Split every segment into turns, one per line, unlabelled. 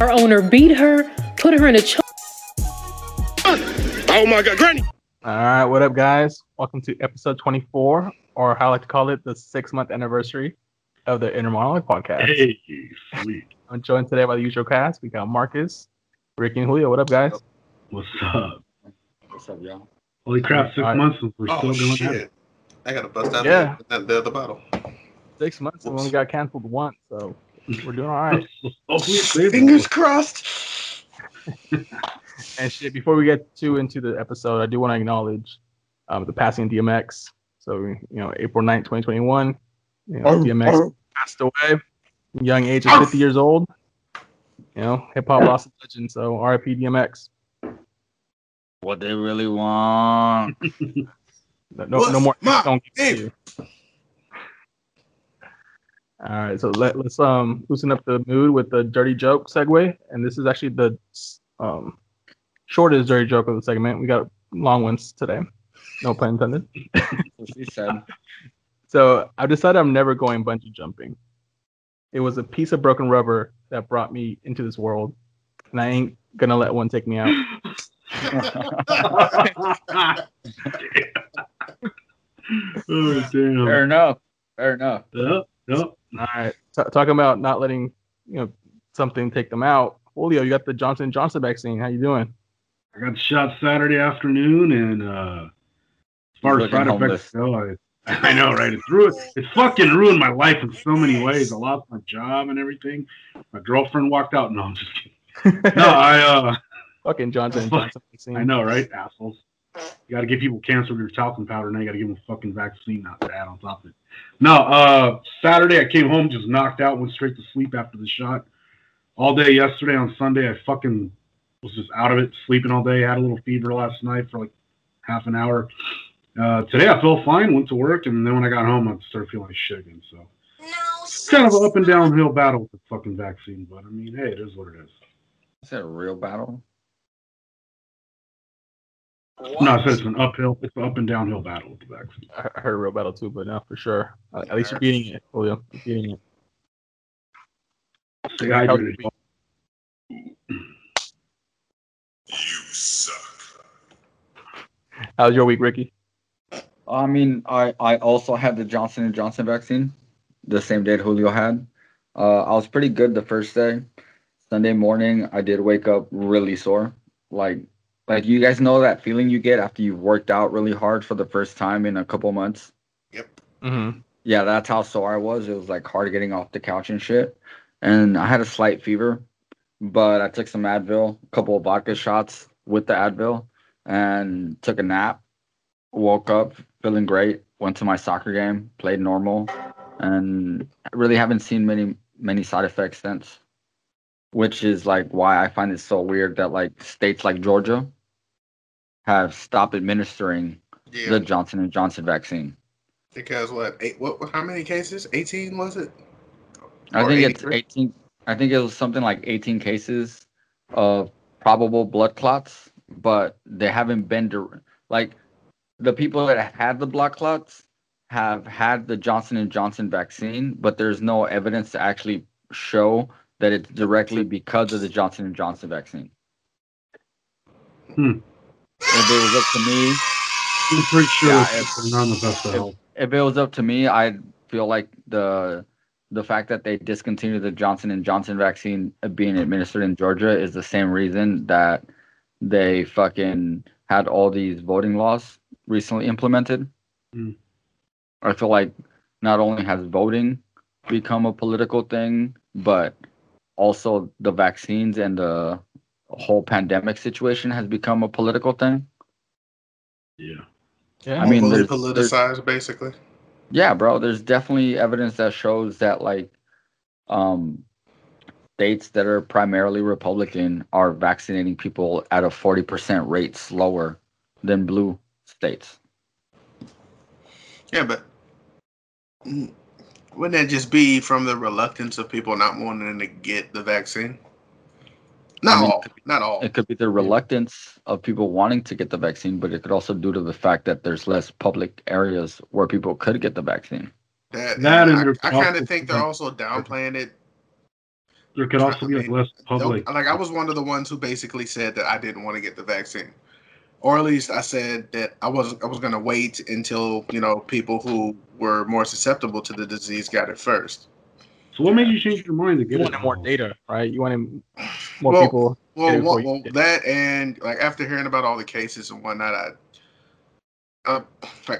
Our owner beat her, put her in a choke.
Oh my God, Granny!
All right, what up, guys? Welcome to episode 24, or how I like to call it, the six month anniversary of the Inner Monologue podcast.
Hey, sweet.
I'm joined today by the usual cast. We got Marcus, Ricky, and Julio. What up, guys?
What's up?
What's up, y'all?
Holy crap, six
Alright.
months and we're
Oh
still doing
shit! I gotta bust out
Yeah.
the, the other bottle.
Six months. and
We
only got canceled once, so we're doing all
that.
right.
Hopefully it stays
Fingers crossed.
And shit, before we get too into the episode, I do want to acknowledge um, the passing of DMX. So, you know, April 9th, 2021, you know, DMX passed away, young age of 50 years old. You know, hip hop lost a legend, so RIP DMX.
What they really want?
No, no, no more.
My
Don't give it to
name?
you. All right, so let, let's um loosen up the mood with the dirty joke segue, and this is actually the um shortest dirty joke of the segment. We got long ones today, no pun intended.
What she said.
So I've decided I'm never going bungee jumping. It was a piece of broken rubber that brought me into this world, and I ain't gonna let one take me out.
oh damn.
Fair enough. Fair enough.
Yep, yep.
All right, T- talking about not letting you know something take them out. Julio, you got the Johnson Johnson vaccine. How you doing?
I got shot Saturday afternoon and uh as far as side effects go, I I know, right? It's ruined it's fucking ruined my life in so many ways. I lost my job and everything. My girlfriend walked out. No, I'm just kidding. No, I uh
Fucking Johnson Johnson vaccine.
I know, right? Assholes. You got to give people cancer with your talcum powder. Now you got to give them a fucking vaccine, not to add on top of it. No, uh, Saturday I came home just knocked out, went straight to sleep after the shot. All day yesterday on Sunday, I fucking was just out of it, sleeping all day. Had a little fever last night for like half an hour. Uh, today I felt fine, went to work, and then when I got home, I started feeling like shit again. So it's kind of an up and downhill battle with the fucking vaccine, but I mean, hey, it is what it is.
Is that a real battle?
No, I said it's an uphill, it's an up and downhill battle with the vaccine.
I I heard a real battle too, but no, for sure. At least you're beating it, Julio. You're beating it.
Stay hydrated.
How's your week, Ricky?
I mean, I I also had the Johnson and Johnson vaccine the same day that Julio had. Uh, I was pretty good the first day. Sunday morning, I did wake up really sore. Like, like you guys know that feeling you get after you've worked out really hard for the first time in a couple months.
Yep.
Mm-hmm.
Yeah, that's how sore I was. It was like hard getting off the couch and shit. And I had a slight fever, but I took some Advil, a couple of vodka shots with the Advil, and took a nap. Woke up feeling great. Went to my soccer game, played normal, and I really haven't seen many many side effects since. Which is like why I find it so weird that like states like Georgia have stopped administering
Yeah.
the Johnson and Johnson vaccine.
because what? Eight? What? How many cases? Eighteen was it?
I
Or
think it's 18. I think it was something like 18 cases of probable blood clots, but they haven't been dir- like the people that had the blood clots have had the Johnson and Johnson vaccine, but there's no evidence to actually show that it's directly because of the Johnson and Johnson vaccine.
Hmm.
If it was up to me,
I'm pretty sure
Yeah,
it's- not the best health.
if it was up to me, I'd feel like the the fact that they discontinued the Johnson and Johnson vaccine being administered in Georgia is the same reason that they fucking had all these voting laws recently implemented.
Hmm.
I feel like not only has voting become a political thing, but also the vaccines and the whole pandemic situation has become a political thing.
Yeah.
Yeah.
I mean,
Overly
there's- there's-
politicized, basically.
Yeah, bro. There's definitely evidence that shows that like um states that are primarily Republican are vaccinating people at a 40% rate slower than blue states.
Yeah, but wouldn't that just be from the reluctance of people not wanting to get the vaccine? Not
I mean,
all. Not all.
It could be the reluctance of people wanting to get the vaccine, but it could also due to the fact that there's less public areas where people could get the vaccine.
That,
That
and
and
I, I kind of think they're also downplaying it
there could also be like less public.
Like I was one of the ones who basically said that I didn't want to get the vaccine, or at least I said that I was I was going to wait until you know people who were more susceptible to the disease got it first.
So what made you change your mind to
You
get it?
wanted more data, right? You wanted more
Well,
people.
Well,
Get it before
well, well that and like after hearing about all the cases and whatnot, I. Uh,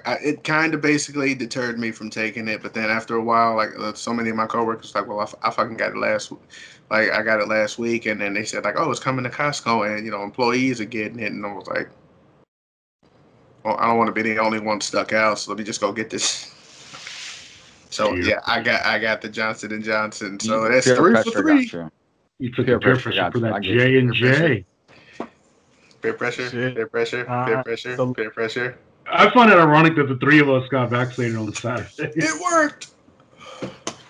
I, it kind of basically deterred me from taking it, but then after a while, like uh, so many of my coworkers, like, well, I fucking got it last, w- like I got it last week, and then they said like, oh, it's coming to Costco, and you know, employees are getting it, and I was like, well, I don't want to be the only one stuck out, so let me just go get this. So
Yeah.
yeah, I got I got the Johnson and Johnson, so
You-
that's three for three.
got you.
You took
Peer
peer
pressure
pressure for that. J and J.
Peer pressure,
Shit.
peer pressure, peer
Uh,
pressure,
so-
peer pressure.
I find it ironic that the three of us got vaccinated on Saturday.
It worked.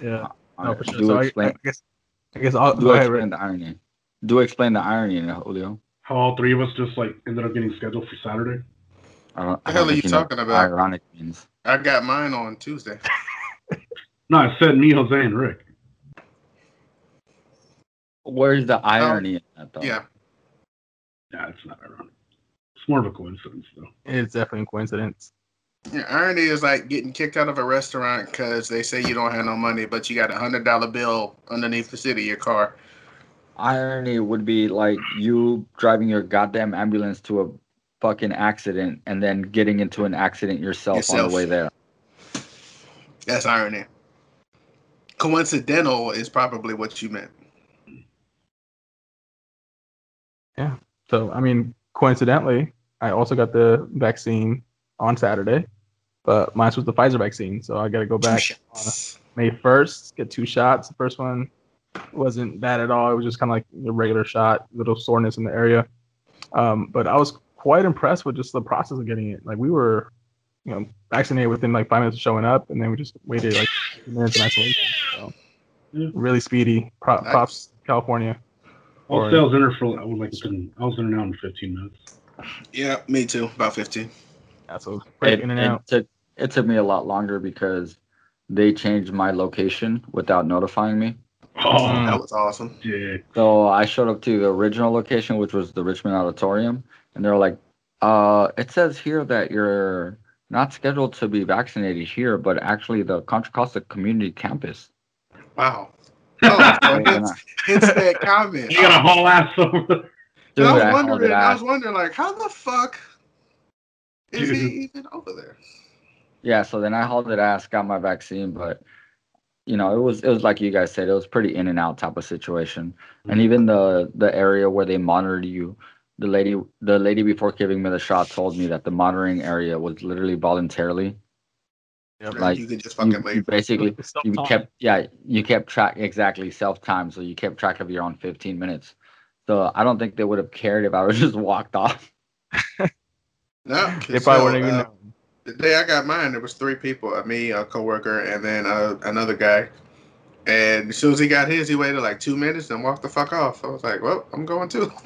Yeah,
All
no,
right,
for sure.
Do
So I,
explain.
I guess, I guess I'll
do
go ahead.
explain
Rick.
the irony. Do I explain the irony in it, Julio.
How all three of us just like ended up getting scheduled for Saturday.
I don't, I
The hell
don't
are you talking about?
Ironic means.
I got mine on Tuesday.
No, I said me, Jose, and Rick.
Where's the oh, irony in that though?
Yeah.
Yeah, it's not ironic. It's more of a coincidence, though.
It's definitely a coincidence.
yeah. Irony is like getting kicked out of a restaurant because they say you don't have no money, but you got a hundred dollar bill underneath the seat of your car.
Irony would be like you driving your goddamn ambulance to a fucking accident and then getting into an accident yourself, on the way there.
That's irony. Coincidental is probably what you meant. Yeah.
So, I mean, coincidentally, I also got the vaccine on Saturday, but mine was the Pfizer vaccine. So I got to go back on. May 1st, get two shots. The first one wasn't bad at all. It was just kind of like a regular shot, little soreness in the area. Um, but I was quite impressed with just the process of getting it. Like we were, you know, vaccinated within like five minutes of showing up, and then we just waited like minutes in isolation. So really speedy. Pro- Props, California.
I was,
Or-
I was in there for I was like in, I was in and out in 15 minutes.
Yeah, me too. About fifteen.
Yeah, so quick
It,
in and
it
out.
took it took me a lot longer because they changed my location without notifying me.
Oh.
That was awesome.
yeah.
So I showed up to the original location, which was the Richmond Auditorium, and they're like, uh, it says here that you're not scheduled to be vaccinated here, but actually the Contra Costa Community Campus.
Wow. Oh, so
And
hence, hence that comment.
You got a haul ass over there.
Dude,
I was
I
wondering.
it
I was wondering, like, how the fuck is he even over there?
Yeah, so then I hauled it ass, got my vaccine, but you know, it was it was like you guys said, it was pretty in and out type of situation. And mm-hmm. even the the area where they monitored you, the lady the lady before giving me the shot told me that the monitoring area was literally voluntarily. Like,
you could just
You,
fucking
you
leave.
basically you kept yeah, you kept track exactly self time, so you kept track of your own 15 minutes. So I don't think they would have cared if I was just walked off.
No,
They probably
so,
wouldn't even
uh,
know.
The day I got mine, there was three people: uh, me, a coworker, and then uh, another guy. And as soon as he got his, he waited like two minutes and walked the fuck off. I was like, "Well, I'm going too."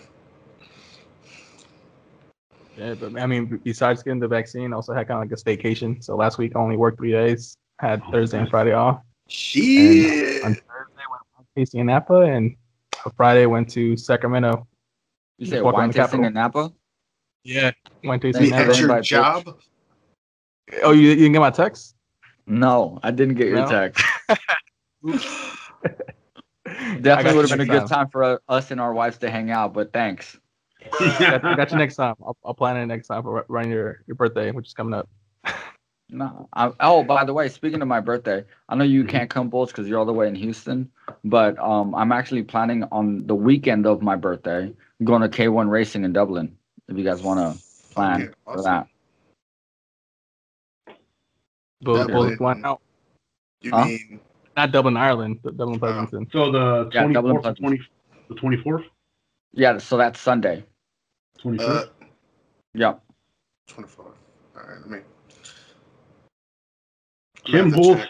Yeah, but I mean, besides getting the vaccine, I also had kind of like a staycation. So last week I only worked three days. Had
Oh,
Thursday and. Friday off.
Shit.
On Thursday went to tasting in Napa, and on Friday went to Sacramento.
You
said
say
walk around
wine tasting
Capital.
in Napa?
Yeah, went
Thank
tasting
Me
in
you.
Napa.
your
Invite, bitch.
job.
Oh, you, you didn't get my text?
No, I didn't get your
No?
text. Definitely would have been a
next
good time for uh, us and our wives to hang out, but thanks.
Got, I got you next time. I'll, I'll plan it next time for around your, your birthday, which is coming up.
No. I, oh, by the way, speaking of my birthday, I know you can't come, Bulls, because you're all the way in Houston. But um, I'm actually planning on the weekend of my birthday going to K1 Racing in Dublin. If you guys want to plan
Okay,
for that.
Bulls,
Dublin.
Bulls flying out.
You
Huh?
mean
Not Dublin, Ireland, but Dublin, Pleasanton.
So the
Yeah, Dublin
24th,
Pleasant.
20, the 24th,
Yeah, so that's Sunday.
25th.
uh,
Yep.
24? All right, let me.
Kim
Let me
Bulls
check.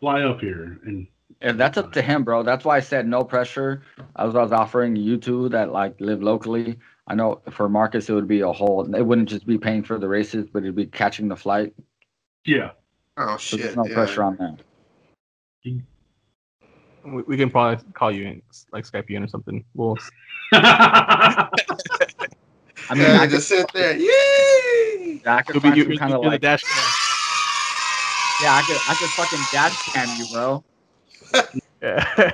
fly up here and
And that's up to him, bro. That's why I said no pressure. As I was offering you two that like live locally. I know for Marcus it would be a whole. It wouldn't just be paying for the races, but it'd be catching the flight.
yeah.
Oh
So
shit!
there's no
yeah.
pressure on that.
We, we can probably call you in, like Skype you in or something. We'll.
I mean,
yeah,
I
just
could,
sit there. Yay!
I could
You'll be
find
you,
some kind of
the
like,
dash cam.
yeah, I could, I could fucking dash cam you, bro.
Yeah.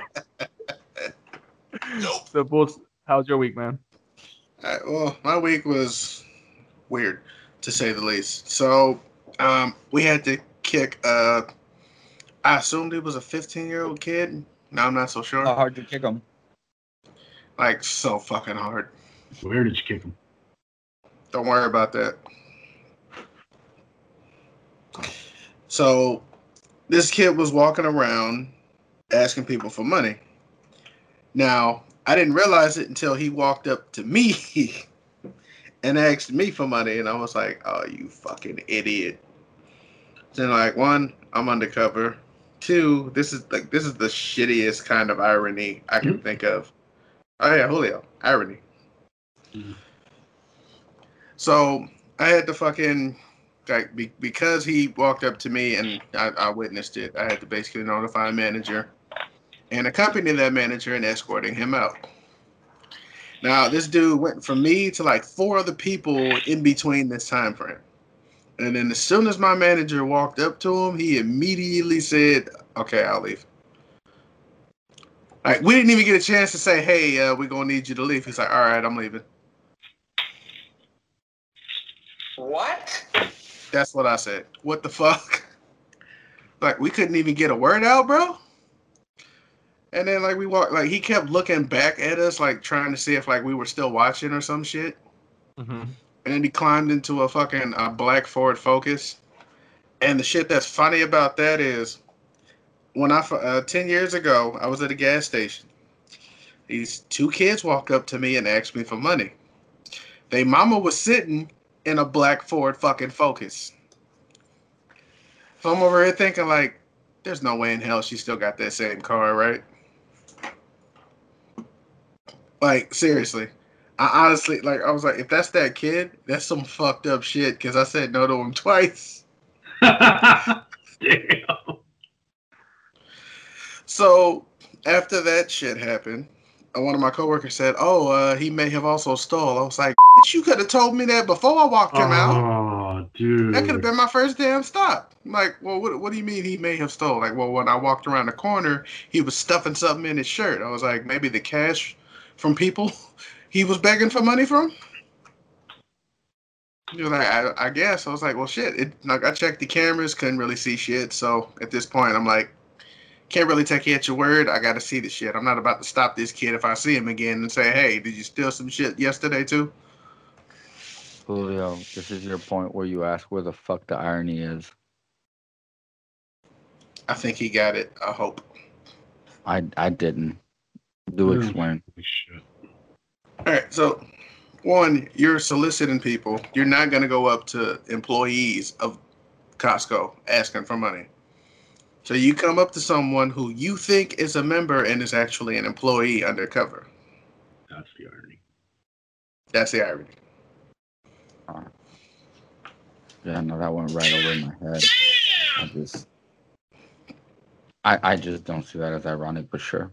Nope. So, Bulls, how's your week, man?
Uh, well, my week was weird, to say the least. So, um, we had to kick. Uh, I assumed it was a 15 year old kid. Now I'm not so sure.
How hard you kick him?
Like so fucking hard.
Where did you kick him?
Don't worry about that. So, this kid was walking around asking people for money. Now, I didn't realize it until he walked up to me and asked me for money, and I was like, "Oh, you fucking idiot!" Then, like, one, I'm undercover. Two, this is like this is the shittiest kind of irony I can think of. Oh yeah, Julio, irony.
Mhm.
So I had to fucking like be, because he walked up to me and I, I witnessed it. I had to basically notify a manager and accompany that manager in escorting him out. Now this dude went from me to like four other people in between this time frame. And then as soon as my manager walked up to him, he immediately said, "Okay, I'll leave." Like we didn't even get a chance to say, "Hey, uh, we're gonna need you to leave." He's like, "All right, I'm leaving."
What?
That's what I said. What the fuck? Like we couldn't even get a word out, bro. And then like we walked, like he kept looking back at us, like trying to see if like we were still watching or some shit.
Mm-hmm.
And then he climbed into a fucking uh, black Ford Focus. And the shit that's funny about that is, when I uh, ten years ago, I was at a gas station. These two kids walked up to me and asked me for money. They mama was sitting in a black Ford fucking Focus. So I'm over here thinking like, there's no way in hell she still got that same car, right? Like seriously. I honestly like I was like, if that's that kid, that's some fucked up shit because I said no to him twice.
Damn.
So after that shit happened, one of my coworkers said, "Oh, uh, he may have also stole." I was like, "Bitch, "You could have told me that before I walked him out.
Oh, dude.
That could have been my first damn stop." I'm like, "Well, what, what do you mean he may have stole?" Like, well, when I walked around the corner, he was stuffing something in his shirt. I was like, maybe the cash from people he was begging for money from. Was like, I, I guess. I was like, well, shit. It, like, I checked the cameras, couldn't really see shit. So at this point, I'm like, can't really take you at your word. I got to see the shit. I'm not about to stop this kid if I see him again and say, hey, did you steal some shit yesterday too?
Julio, this is your point where you ask where the fuck the irony is.
I think he got it. I hope.
I I didn't. Do
Mm.
explain.
Holy shit.
All right. So, one, you're soliciting people. You're not going to go up to employees of Costco asking for money. So you come up to someone who you think is a member and is actually an employee undercover.
That's the irony.
That's the irony.
Yeah, no, that went right over my head. I just, I I just don't see that as ironic, but sure.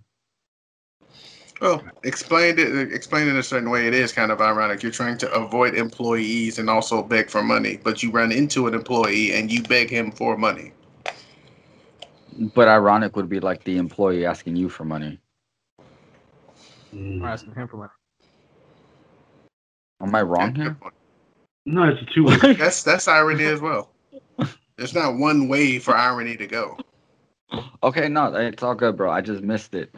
Well, explained it. Explained in a certain way, it is kind of ironic. You're trying to avoid employees and also beg for money, but you run into an employee and you beg him for money.
But ironic would be like the employee asking you for money.
Mm.
Or asking him for money.
Am I wrong here?
No, it's a two way.
That's that's irony as well. There's not one way for irony to go.
Okay, no, it's all good, bro. I just missed it.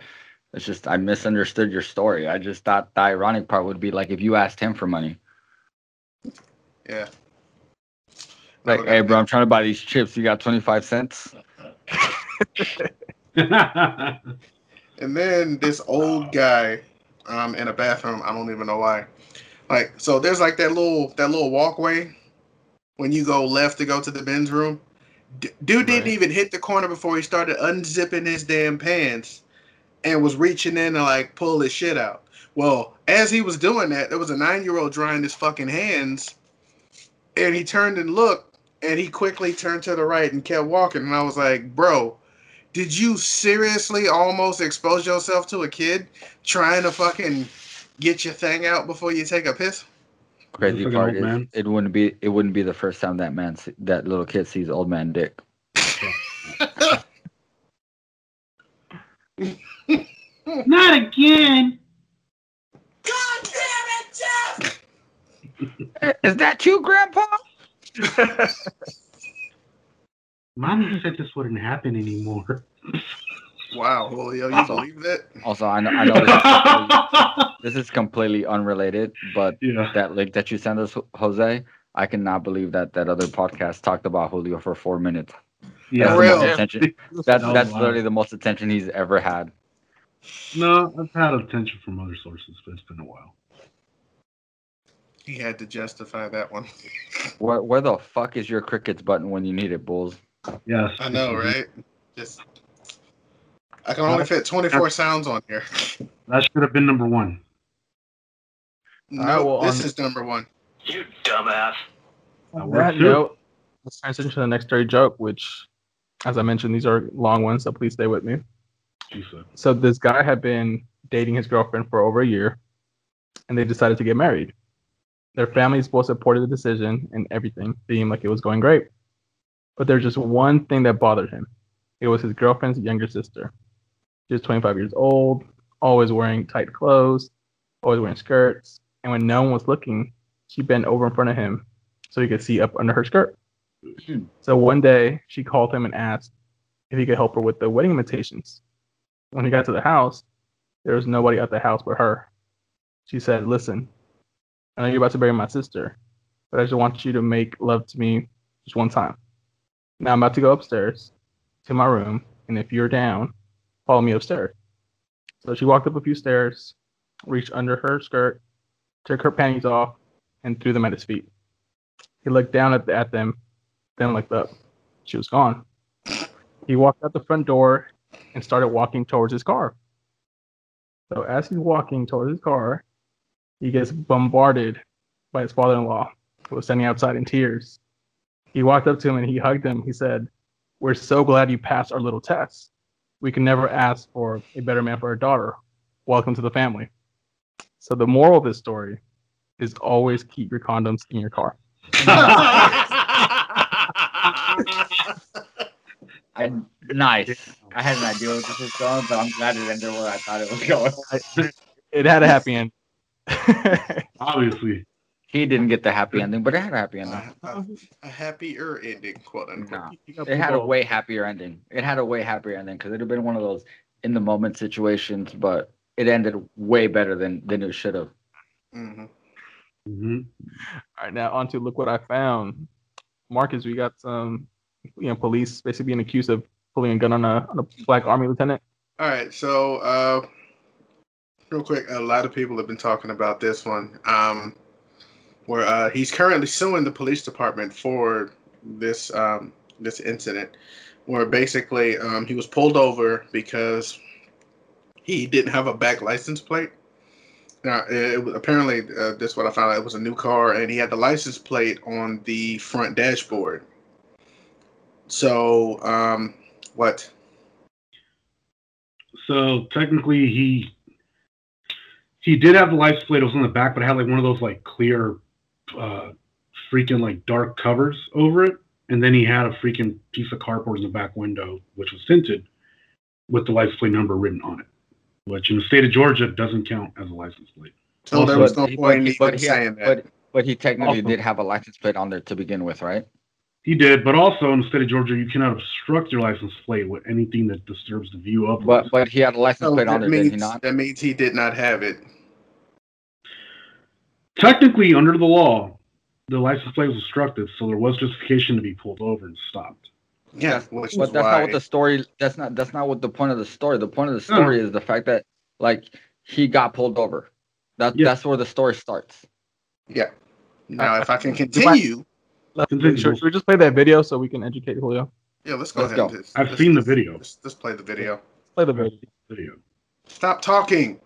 It's just I misunderstood your story. I just thought the ironic part would be like if you asked him for money.
Yeah.
Like,
Okay.
hey, bro, I'm trying to buy these chips. You got 25 cents?
And then this old guy um, in a bathroom. I don't even know why. Like, so there's like that little that little walkway when you go left to go to the men's room. D- dude didn't even hit the corner before he started unzipping his damn pants and was reaching in to like pull his shit out. Well, as he was doing that, there was a nine year old drying his fucking hands, and he turned and looked, and he quickly turned to the right and kept walking. And I was like, bro, did you seriously almost expose yourself to a kid trying to fucking get your thing out before you take a piss?
Crazy part
old
is
man.
it wouldn't be it wouldn't be the first time that man se- that little kid sees old man dick.
Not again.
God damn it, Jeff!
Is that you, Grandpa?
Mommy said this wouldn't happen anymore.
Wow, Julio, you
Also-
believe that?
Also, I know I know this is, completely, this is completely unrelated, but
yeah.
that link that you sent us, Jose, I cannot believe that that other podcast talked about Julio for four minutes.
Yeah.
That's
real.
most attention. That's
Oh,
that's
wow.
literally the most attention he's ever had.
No, I've had attention from other sources, but it's been a while.
He had to justify that one.
Where where the fuck is your crickets button when you need it, Bulls?
Yes.
I know, mm-hmm. right? Just I can only fit 24 sounds on here.
That should have been number one.
No,
right, well,
this
on-
is number one.
You dumbass.
That
On that note, let's transition to the next dirty joke, which, as I mentioned, these are long ones, so please stay with me.
She said.
So this guy had been dating his girlfriend for over a year, and they decided to get married. Their families both supported the decision, and everything seemed like it was going great. But there's just one thing that bothered him. It was his girlfriend's younger sister. She was 25 years old, always wearing tight clothes, always wearing skirts, and when no one was looking, she bent over in front of him so he could see up under her skirt. Hmm. So one day, she called him and asked if he could help her with the wedding invitations. When he got to the house, there was nobody at the house but her. She said, Listen, I know you're about to bury my sister, but I just want you to make love to me just one time. Now I'm about to go upstairs to my room, and if you're down, follow me upstairs. So she walked up a few stairs, reached under her skirt, took her panties off, and threw them at his feet. He looked down at, at them, then looked up. She was gone. He walked out the front door and started walking towards his car. So as he's walking towards his car, he gets bombarded by his father-in-law, who was standing outside in tears. He walked up to him and he hugged him. He said, "We're so glad you passed our little test. We can never ask for a better man for our daughter. Welcome to the family." So the moral of this story is always keep your condoms in your car.
I nice. I had an idea where this was going, but I'm glad it ended where I thought it was going.
It had a happy end.
Obviously.
He didn't get the happy ending, but it had a happy ending.
a, a, a happier ending, quote unquote.
Nah, it had a way happier ending. It had a way happier ending because it'd have been one of those in the moment situations, but it ended way better than than it should have.
hmm
hmm
All right, now on to look what I found. Marcus, we got some, you know, police basically being accused of pulling a gun on a on a black army lieutenant.
All right, so uh, real quick, a lot of people have been talking about this one, um, where uh, he's currently suing the police department for this um, this incident, where basically um, he was pulled over because he didn't have a back license plate. Now, it, it apparently, uh, this is what I found out. It was a new car, and he had the license plate on the front dashboard. So, um, what?
So technically, he he did have the license plate. It was on the back, but it had like one of those like clear, uh, freaking like dark covers over it. And then he had a freaking piece of cardboard in the back window, which was tinted, with the license plate number written on it, which in the state of Georgia doesn't count as a license plate.
So there was no point in
but
even
but he-
saying that.
But but he technically
Also-
did have a license plate on there to begin with, right?
He did, but also in the state of Georgia, you cannot obstruct your license plate with anything that disturbs the view of. the
But
license
but he had a license
So
plate on
that
there, did he not?
that means he did not have it.
Technically, under the law, the license plate was obstructed, so there was justification to be pulled over and stopped.
Yeah, which
But
is
that's
why.
not what the story. That's not that's not what the point of the story. The point of the story is the fact that like he got pulled over. That
Yeah.
that's where the story starts.
yeah. Now, if I can continue,
Let's,
Continue.
should, should we just play that video so we can educate Julio?
yeah, let's go
Let's
ahead.
go.
and just-
I've
let's-
seen the video.
Let's, let's play the video.
Play the video.
Video.
Stop talking.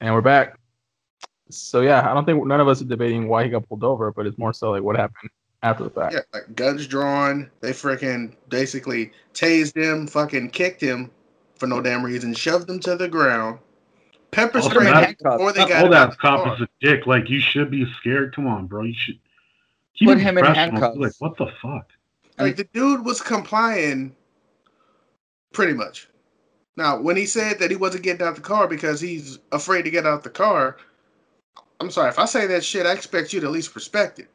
And we're back. So yeah, I don't think none of us are debating why he got pulled over, but it's more so like what happened after the fact.
Yeah, like guns drawn. They freaking basically tased him, fucking kicked him for no damn reason, shoved him to the ground, pepper sprayed
that-
him before they got
old
him out
ass cop
car.
is a dick. Like you should be scared. Come on, bro. You should keep
Put him in handcuffs.
Like what the fuck?
Like the dude was complying, pretty much. Now, when he said that he wasn't getting out the car because he's afraid to get out the car, I'm sorry if I say that shit. I expect you to at least respect it.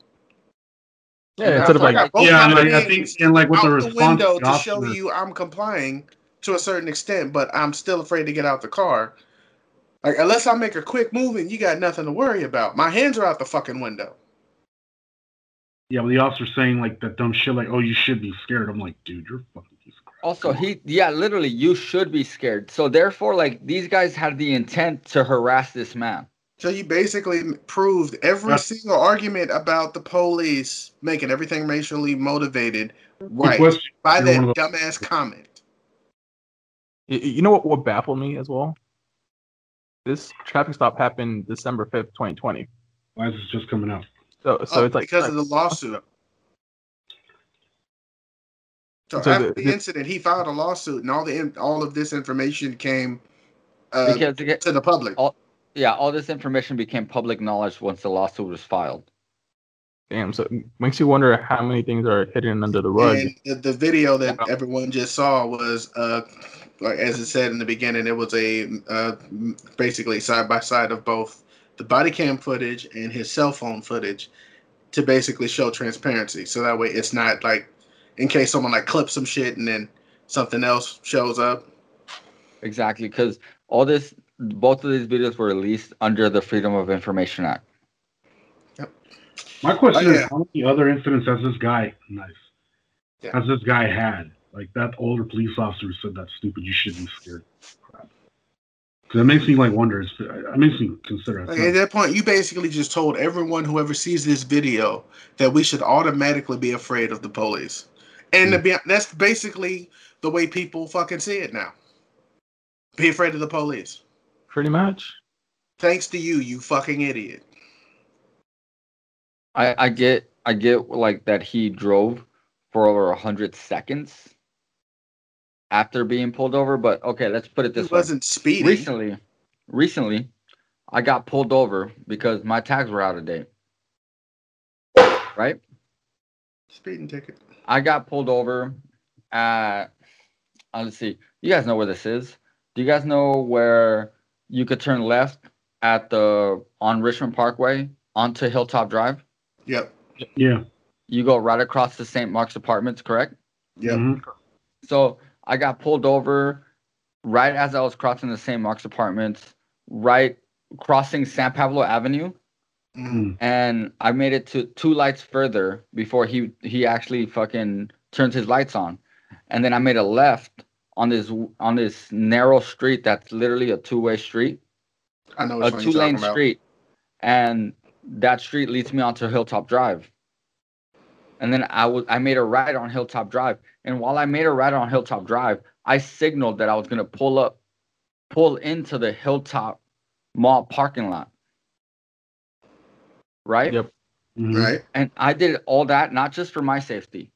Yeah,
Now,
instead of
if I
like
Yeah, and like, I think and like with the
out the
response,
window
the
to show
officer-
you I'm complying to a certain extent, but I'm still afraid to get out the car. Like unless I make a quick move and you got nothing to worry about. My hands are out the fucking window.
Yeah, but the officer saying like that dumb shit, like, "Oh, you should be scared." I'm like, dude, you're fucking piece of crap.
Also, he yeah, literally, you should be scared. So therefore, like these guys had the intent to harass this man.
So you basically proved every
That's-
single argument about the police making everything racially motivated right by that
one
dumbass comment.
You know what, what baffled me as well? This traffic stop happened December 5th, 2020.
Why is this just coming out?
So so
Oh,
it's like
because of the lawsuit. So,
So
after
the-
the,
the-
incident, he filed a lawsuit, and all the all of this information came uh,
Because again,
to the public.
all, yeah, all this information became public knowledge once the lawsuit was filed.
damn. So it makes you wonder how many things are hidden under the rug.
And the, the video that
Yeah.
everyone just saw was, uh, like as it said in the beginning, it was a uh, basically side by side of both the body cam footage and his cell phone footage to basically show transparency. So that way, it's not like in case someone like clips some shit and then something else shows up.
Exactly, because all this, both of these videos were released under the Freedom of Information Act.
My question
Oh,
is, how many other incidents has this guy? Nice.
Yeah.
Has this guy had? Like that older police officer said that's stupid. You should be scared. Crap. Because it makes me like wonder. It's, it makes me consider.
Like, at that point, you basically just told everyone whoever sees this video that we should automatically be afraid of the police, and to mm. be, that's basically the way people fucking see it now. Be afraid of the police.
Pretty much.
Thanks to you, you fucking idiot.
I, I get, I get like that he drove for over a hundred seconds after being pulled over, but okay, let's put it
He
this way.
wasn't speeding.
recently recently i got pulled over because my tags were out of date right
Speeding ticket.
I got pulled over at uh, let's see you guys know where this is do you guys know where you could turn left at the on richmond parkway onto hilltop drive
Yep.
yeah.
you go right across the st mark's apartments correct
Yep.
Mhm.
So I got pulled over right as I was crossing the St. Mark's apartments, right crossing San Pablo Avenue,
Mm.
and I made it to two lights further before he he actually fucking turned his lights on, and then I made a left on this on this narrow street that's literally a two way street,
I know
a
two-lane
street, and that street leads me onto Hilltop Drive. And then I was I made a right on Hilltop Drive, and while I made a right on Hilltop Drive, I signaled that I was gonna pull up, pull into the Hilltop Mall parking lot. Right.
Yep.
Mhm.
Right.
And I did all that not just for my safety,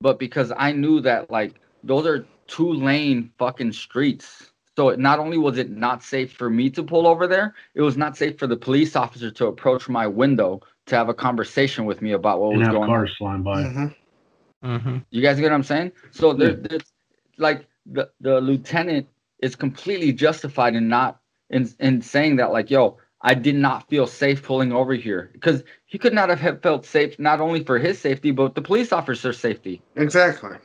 but because I knew that like those are two lane fucking streets. So it, not only was it not safe for me to pull over there, it was not safe for the police officer to approach my window to have a conversation with me about what
And
was
have
going on.
cars flying by.
Mhm.
Mm-hmm.
You guys get what I'm saying? So there,
Yeah.
there's like the the lieutenant is completely justified in not in in saying that like yo I did not feel safe pulling over here because he could not have felt safe not only for his safety but the police officer's safety.
Exactly.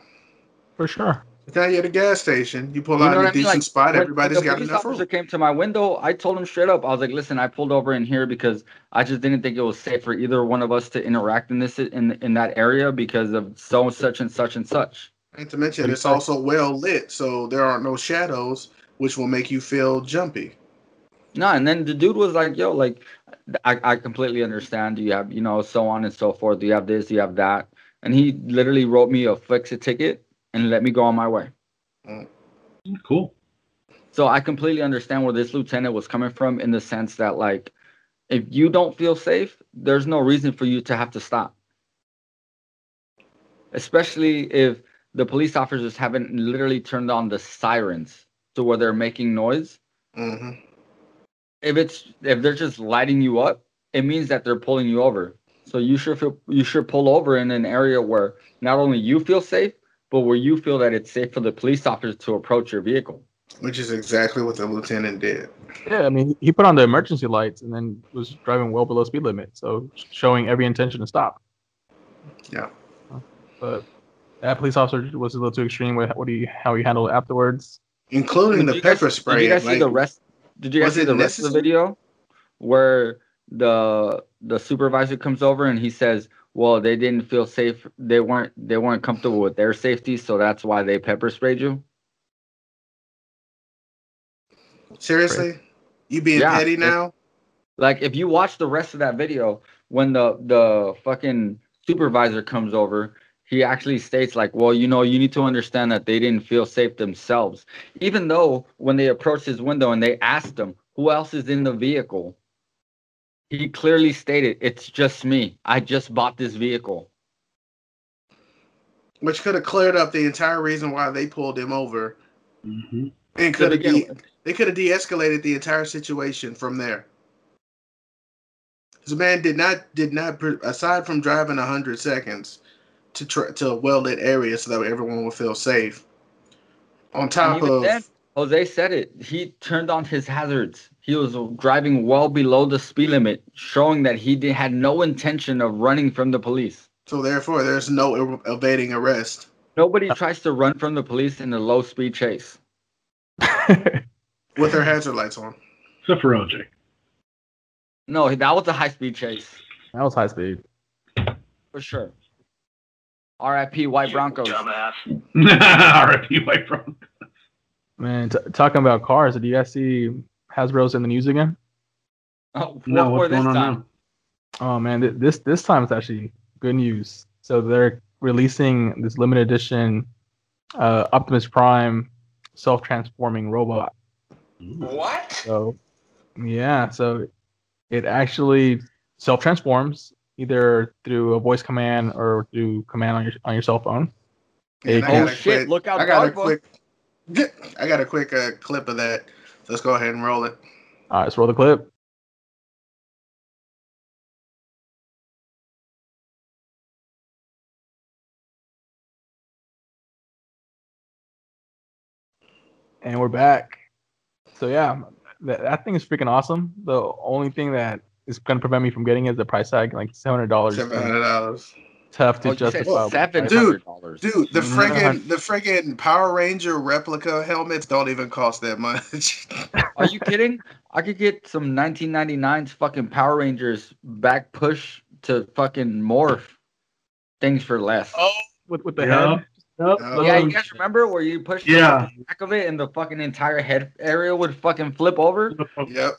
For sure.
Now you're at a gas station. You pull
You
out in
what
a
I mean?
decent
Like,
spot.
when- when
Everybody's
the
got
police
enough
officer
room.
came to my window. I told him straight up. I was like, "Listen, I pulled over in here because I just didn't think it was safe for either one of us to interact in this in in that area because of so such and such and such."
And to mention, it's
it's
also well lit, so there are no shadows, which will make you feel jumpy.
No, and then the dude was like, "Yo, like, I, I completely understand. You have, you know, so on and so forth. You have this, you have that," and he literally wrote me a fix a ticket and let me go on my way.
Cool.
So I completely understand where this lieutenant was coming from in the sense that like if you don't feel safe, there's no reason for you to have to stop. Especially if the police officers haven't literally turned on the sirens to where they're making noise.
hmm
If it's if they're just lighting you up, it means that they're pulling you over. So you should feel you should pull over in an area where not only you feel safe, but where you feel that it's safe for the police officers to approach your vehicle.
Which is exactly what the lieutenant did.
Yeah, I mean, he put on the emergency lights and then was driving well below speed limit, so showing every intention to stop.
Yeah.
But that police officer was a little too extreme with what he how he handled it afterwards.
Including
Did
the
you guys-
pepper spray.
Did you guys
like-
see the rest? Did you guys see the rest of the video where the the supervisor comes over and he says, "Well, they didn't feel safe. They weren't they weren't comfortable with their safety, so that's why they pepper sprayed you."
Seriously? You being
Yeah,
petty now?
Like if you watch the rest of that video, when the the fucking supervisor comes over, he actually states like, "Well, you know, you need to understand that they didn't feel safe themselves." Even though when they approached his window and they asked him, "Who else is in the vehicle?" He clearly stated, "It's just me. I just bought this vehicle."
Which could have cleared up the entire reason why they pulled him over.
hmm
And could have de- they could have de-escalated the entire situation from there. This man did not did not aside from driving hundred seconds to tr- to a well lit area so that everyone would feel safe. On
And
top of
then, Jose said it. He turned on his hazards. He was driving well below the speed limit, showing that he did, had no intention of running from the police.
so therefore there's no ev- evading arrest.
Nobody tries to run from the police in a low speed chase.
with their hazard lights on.
Except for OJ.
No, that was a high speed chase
That was high speed.
for sure. R.I.P. White Broncos.
Dumbass.
R.I.P. White Bronco.
Man, t- talking about cars, did you guys see Hasbro's in the news again?
Oh,
No, what's
this
going on
time?
now?
Oh man, th- this this time it's actually good news. So they're releasing this limited edition uh, Optimus Prime self-transforming robot.
What?
So yeah, so it actually self-transforms either through a voice command or through command on your on your cell phone.
And I
Oh,
got a
shit,
quick-
look out,
I got a
dog,
quick I got a quick uh, clip of that. Let's go ahead and roll it.
All right, let's roll the clip. And we're back. So yeah, that, that thing is freaking awesome. The only thing that is going to prevent me from getting it is the price tag, like seven hundred dollars.
Seven hundred dollars.
Tough to
Oh,
justify.
seven
Dude,
dollars.
Dude, the
Mhm.
friggin' the friggin' Power Ranger replica helmets don't even cost that much.
Are you kidding? I could get some 1999's fucking Power Rangers back push to fucking morph things for less.
oh,
with with the
Yeah.
head.
Yep.
Yeah, you guys remember where you pushed
Yeah.
the back of it and the fucking entire head area would fucking flip over?
yep.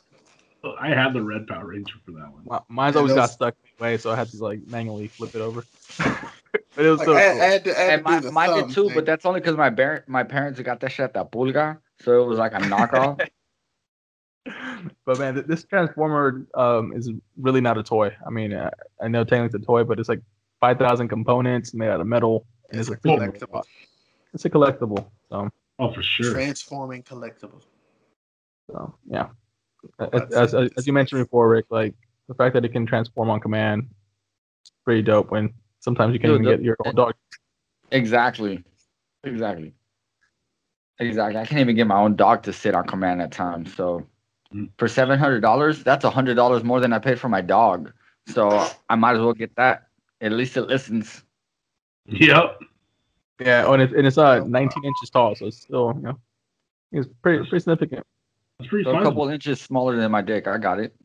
I had the red Power Ranger for that one.
Mi- Mine's
Yeah,
always got stuck anyway, so I had to like manually flip it over. but it was
Like,
so
I, I had to, I had
And my, mine did too,
thing.
but that's only because my bar- my parents got that shit at the pulga, so it was like a knockoff.
but man, this transformer um, is really not a toy. I mean, uh, I know technically it's a toy, but it's like five thousand components made out of metal, and
It's
it's,
a
a
collectible.
robot. It's a collectible. So,
Oh, for sure.
transforming collectible.
so yeah.
Well,
As, as, as you mentioned before, Rick, like the fact that it can transform on command, it's pretty dope. When sometimes you can
Dude,
even
the-
get your own dog.
exactly, exactly, exactly. I can't even get my own dog to sit on command at times. So
Mm.
for seven hundred dollars, that's a hundred dollars more than I paid for my dog. So I might as well get that. At least it listens.
Yep.
Yeah, oh, and it's, and it's uh 19 inches tall, so it's still you know, it's pretty pretty significant.
That's pretty
So a
fun.
couple inches smaller than my dick. I got it.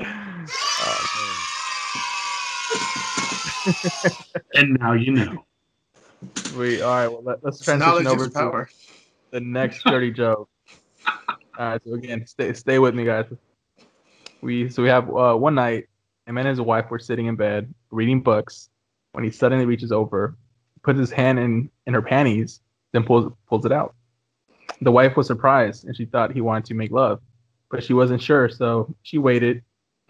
Oh,
And now you know.
man. Sweet. All right. Well, let, let's transition over to
power.
the next dirty joke. All right. So again, stay stay with me, guys. We so we have uh, one night, a man and his wife were sitting in bed reading books when he suddenly reaches over, puts his hand in in her panties, then pulls pulls it out. The wife was surprised and she thought he wanted to make love, but she wasn't sure, so she waited.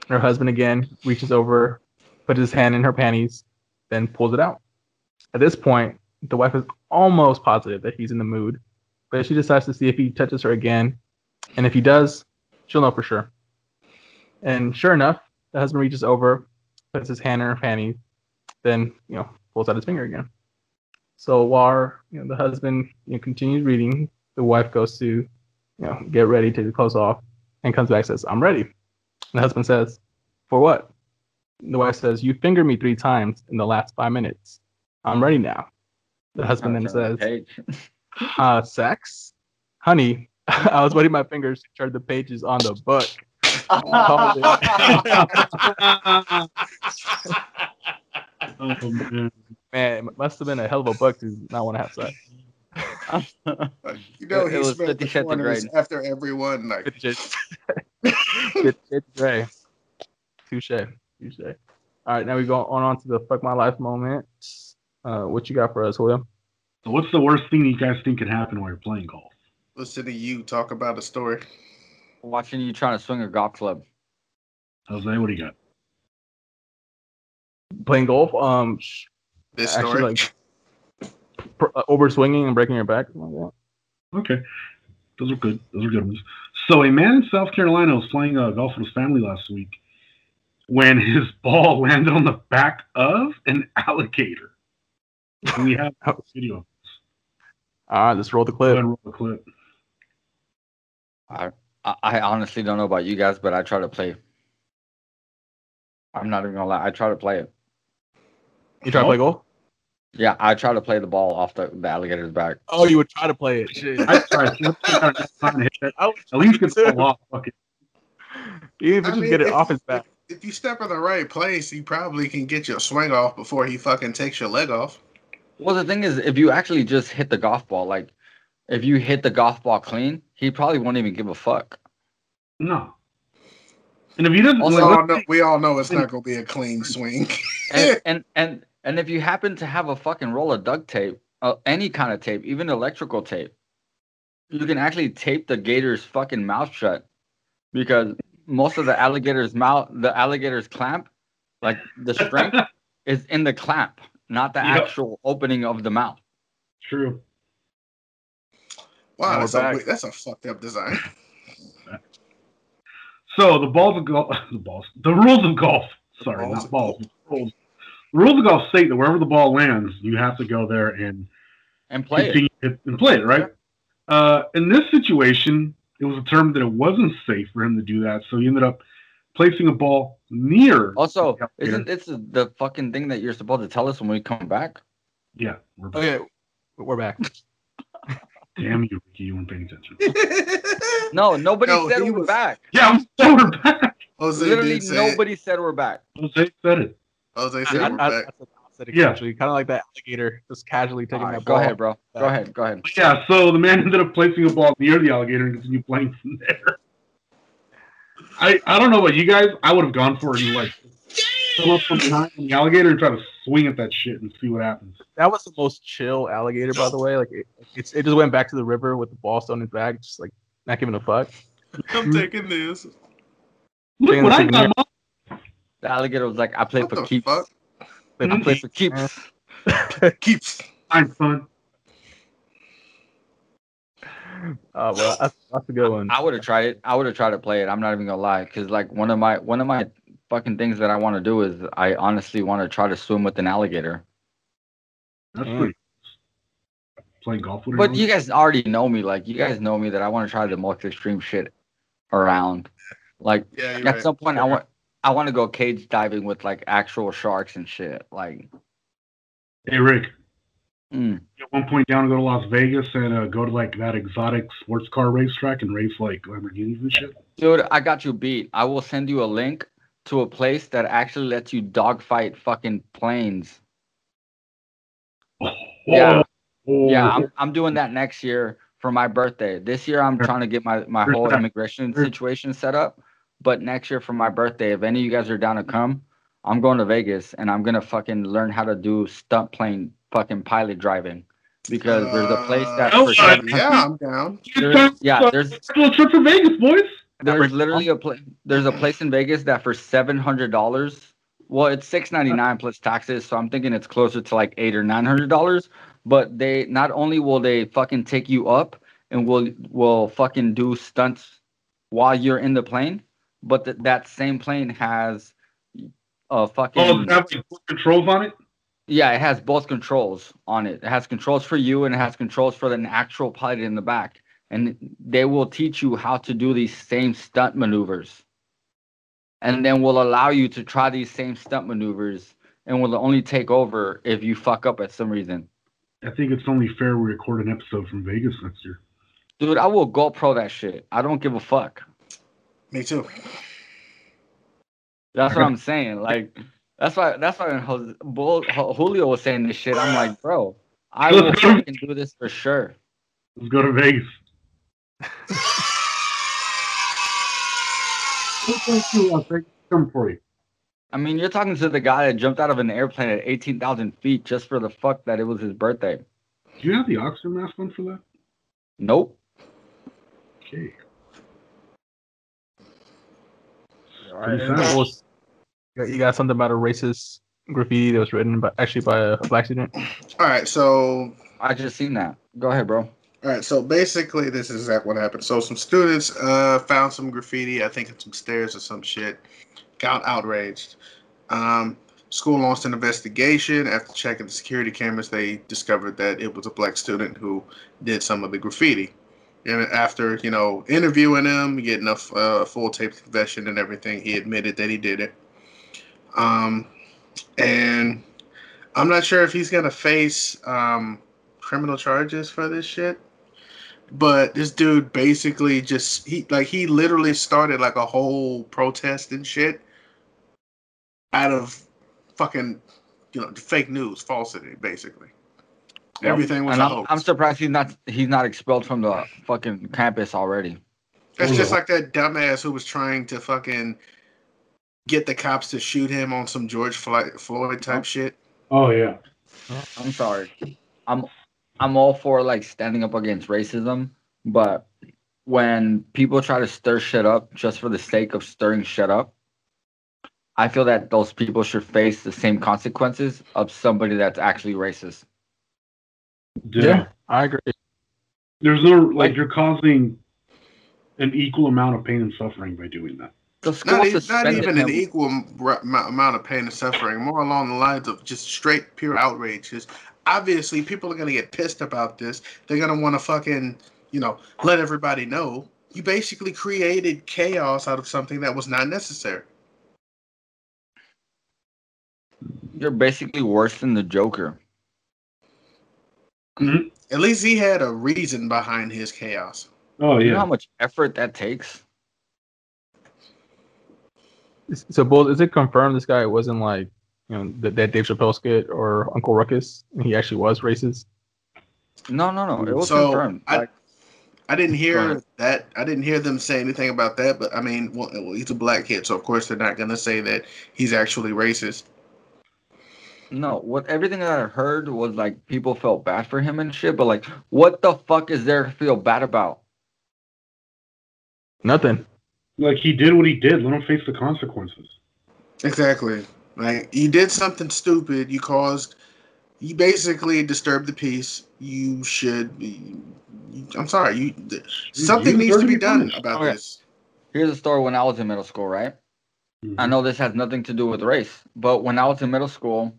Her husband again reaches over, puts his hand in her panties, then pulls it out. At this point, the wife is almost positive that he's in the mood, but she decides to see if he touches her again, and if he does, she'll know for sure. And sure enough, the husband reaches over, puts his hand in her panties, then you know pulls out his finger again. So while you know the husband you know, continues reading, the wife goes to you know get ready to close off, and comes back and says, "I'm ready." And the husband says, "For what?" The wife says, "You fingered me three times in the last five minutes. I'm ready now." The husband then says,
Page.
uh, "Sex, honey." I was wetting my fingers to turn the pages on the book.
Oh, man.
Man, it must have been a hell of a book to not want to have sex.
Like, you know,
It-
he
it was
smelled
50
the
Shades
corners
Grey.
after everyone. Like,
It's just it's, it's gray. Touche. Touche. All right, now we go on, on to the fuck my life moment. Uh, what you got for us, William?
So what's the worst thing you guys think can happen while you're playing golf?
listen to you talk about a story.
Watching you trying to swing a golf club.
Jose, what do you got?
Playing golf. Um,
This
Actually,
story.
like- pr- over swinging and breaking your back. like that.
Okay. Those are good. Those are good ones. So a man in South Carolina was playing uh, golf with his family last week when his ball landed on the back of an alligator. And we have a video.
All right, let's roll the
Go
clip.
ahead and roll the clip.
I, I honestly don't know about you guys, but I try to play. I'm not even gonna lie. I try to play it.
You try to play golf?
Yeah, I try to play the ball off the, the alligator's back.
Oh, you would try to play it. Shit.
I tried. At least get the ball off. Fuck.
Even if you
I
just
mean,
get it
if-
off his back.
If you step in the right place, you probably can get your swing off before he fucking takes your leg off.
Well, the thing is, if you actually just hit the golf ball, like if you hit the golf ball clean, he probably won't even give a fuck.
No. And if you didn't,
Also-
We
like,
all know, we all know it's not going to be a clean swing.
And and and, and if you happen to have a fucking roll of duct tape, uh, any kind of tape, even electrical tape, you can actually tape the gator's fucking mouth shut because most of the alligator's mouth, the alligator's clamp, like the strength, is in the clamp, not the
Yep.
actual opening of the mouth.
true.
wow, that's a, that's a fucked up design.
So the balls of golf, the balls, the rules of golf. Sorry,
balls
not
of
balls. Rules. The rules of golf state that wherever the ball lands, you have to go there and
And play it.
it and play it, right? Uh, in this situation, it was determined that it wasn't safe for him to do that, so he ended up placing a ball near.
Also,
the
isn't this the fucking thing that you're supposed to tell us when we come back?
yeah, we're
Oh yeah, we're back.
damn you, Ricky, you weren't paying attention.
No, nobody
No,
said we're
was-
back.
Yeah, I'm so we're back.
Jose
Literally,
did say it.
nobody said we're back.
Jose said it.
Jose
I,
said
I,
we're
I,
back.
I said it
Yeah.
casually, kind of like that alligator just casually taking
All right,
that
go ahead, bro. Go ahead. Go ahead.
But yeah, so the man ended up placing a ball near the alligator and continued playing from there. I I don't know about you guys. I would have gone for it and like come up from behind the alligator and try to swing at that shit and see what happens.
That was the most chill alligator, by the way. Like it, it's, it just went back to the river with the ball still in his bag, just like not giving a fuck.
I'm taking this.
Look what I got, Mom.
The alligator was like, I play
What
for
the
keeps.
fuck?
But
I play for keeps.
Keeps.
I'm fun.
Uh, well, that's, that's a good one.
I would have tried it. I would have tried to play it. I'm not even gonna lie, because like one of my one of my fucking things that I want to do is I honestly want to try to swim with an alligator.
That's
Mm.
pretty. Play golf with it.
But you guys already know me. Like you guys know me that I want to try the most extreme shit around. Like
Yeah,
at
right.
some point, I want I want to go cage diving with like actual sharks and shit. Like,
Hey Rick,
mm,
at one point down to go to Las Vegas and uh, go to like that exotic sports car racetrack and race like Lamborghinis and shit.
dude, I got you beat. I will send you a link to a place that actually lets you dogfight fucking planes. Yeah.
Oh,
Yeah, I'm I'm doing that next year for my birthday. This year I'm trying to get my my whole immigration situation set up. But next year for my birthday, if any of you guys are down to come, I'm going to Vegas and I'm gonna fucking learn how to do stunt plane fucking pilot driving. because there's a place that
Uh,
for seven-
Yeah, I'm down.
there's, yeah, there's
Little trip to Vegas, boys.
there's literally a place there's a place in Vegas that for seven hundred dollars. Well, it's six ninety nine plus taxes, so I'm thinking it's closer to like eight or nine hundred dollars. But they not only will they fucking take you up and will will fucking do stunts while you're in the plane, but th- that same plane has a fucking
Oh, it's got like controls on it.
yeah, it has both controls on it. It has controls for you and it has controls for the actual pilot in the back. And they will teach you how to do these same stunt maneuvers. And then will allow you to try these same stunt maneuvers and will only take over if you fuck up at some reason.
I think it's only fair we record an episode from Vegas next year.
Dude, I will GoPro that shit. I don't give a fuck.
Me too.
That's what I'm saying. Like, that's why that's why when Jose, Bull, Julio was saying this shit. I'm like, bro, I will fucking do this for sure.
Let's go to Vegas. Come for you.
I mean, you're talking to the guy that jumped out of an airplane at 18,000 feet just for the fuck that it was his birthday.
Do you have the oxygen mask on for that?
Nope.
Okay.
All right.
Pretty
and
sad.
what was- you got- something about a racist graffiti that was written by actually by a black student.
All right, so
I just seen that. Go ahead, bro.
All right, so basically, this is exactly what happened. So some students uh, found some graffiti, I think at some stairs or some shit, got outraged. Um, school launched an investigation. After checking the security cameras, they discovered that it was a black student who did some of the graffiti. And after you know interviewing him, getting a uh, full tape confession and everything, he admitted that he did it. Um, and I'm not sure if he's gonna face um, criminal charges for this shit. But this dude basically just he like he literally started like a whole protest and shit out of fucking you know fake news, falsity, basically. Everything was
and
a
I'm,
hoax.
I'm surprised he's not he's not expelled from the fucking campus already.
That's just like that dumbass who was trying to fucking get the cops to shoot him on some George Floyd type oh. shit.
Oh yeah.
Oh, I'm sorry. I'm I'm all for like standing up against racism, but when people try to stir shit up just for the sake of stirring shit up, I feel that those people should face the same consequences of somebody that's actually racist.
Yeah.
I agree.
There's no like you're causing an equal amount of pain and suffering by doing that.
The school
Not, e- not even an equal m- r- amount of pain and suffering, more along the lines of just straight pure outrage. 'Cause obviously, people are going to get pissed about this. They're going to want to fucking, you know, let everybody know. You basically created chaos out of something that was not necessary.
You're basically worse than the Joker. Mm-hmm.
At least he had a reason behind his chaos.
Oh
You know
yeah.
how much effort that takes?
So, Bull, is it confirmed this guy wasn't like you know that, that Dave Chappelle skit or Uncle Ruckus? He actually was racist.
No, no, no. It was
So,
confirmed.
I-
Like,
I didn't hear that. I didn't hear them say anything about that. But I mean, well, well, he's a black kid, so of course they're not going to say that he's actually racist.
No, what everything that I heard was like people felt bad for him and shit, but like, what the fuck is there to feel bad about?
Nothing.
Like he did what he did. Let him face the consequences.
Exactly. Like you did something stupid. You caused. You basically disturbed the peace. You should be. I'm sorry. You something
you
needs to be
be
done
punished.
about
Okay.
this.
Here's a story when I was in middle school, right? I mm-hmm. know this has nothing to do with race, but when I was in middle school,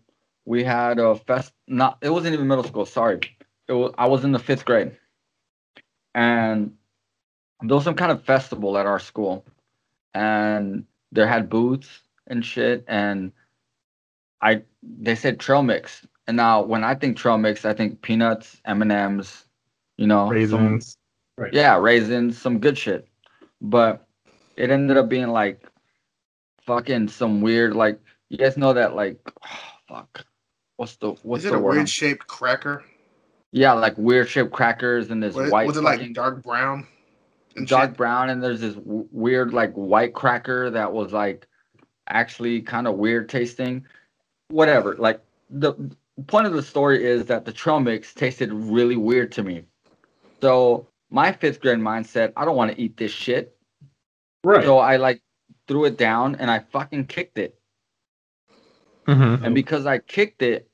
we had a fest. Not it wasn't even middle school. Sorry, it was. I was in the fifth grade, and there was some kind of festival at our school, and there had booths and shit, and I they said trail mix, and now when I think trail mix, I think peanuts, M and M's, you know, some-
Raisins.
yeah, raisins, some good shit. But it ended up being like fucking some weird like you guys know that like fuck. What's the what's
Is it
the
a
word?
weird shaped cracker?
yeah, like weird shaped crackers and this
Was,
white
was it like
fucking
dark brown? and
dark
shit?
brown and there's this w- weird like white cracker that was like actually kind of weird tasting. Whatever. Like the point of the story is that the trail mix tasted really weird to me. So my fifth grade mindset, I don't want to eat this shit.
Right.
So I like threw it down and I fucking kicked it.
Mm-hmm.
And because I kicked it,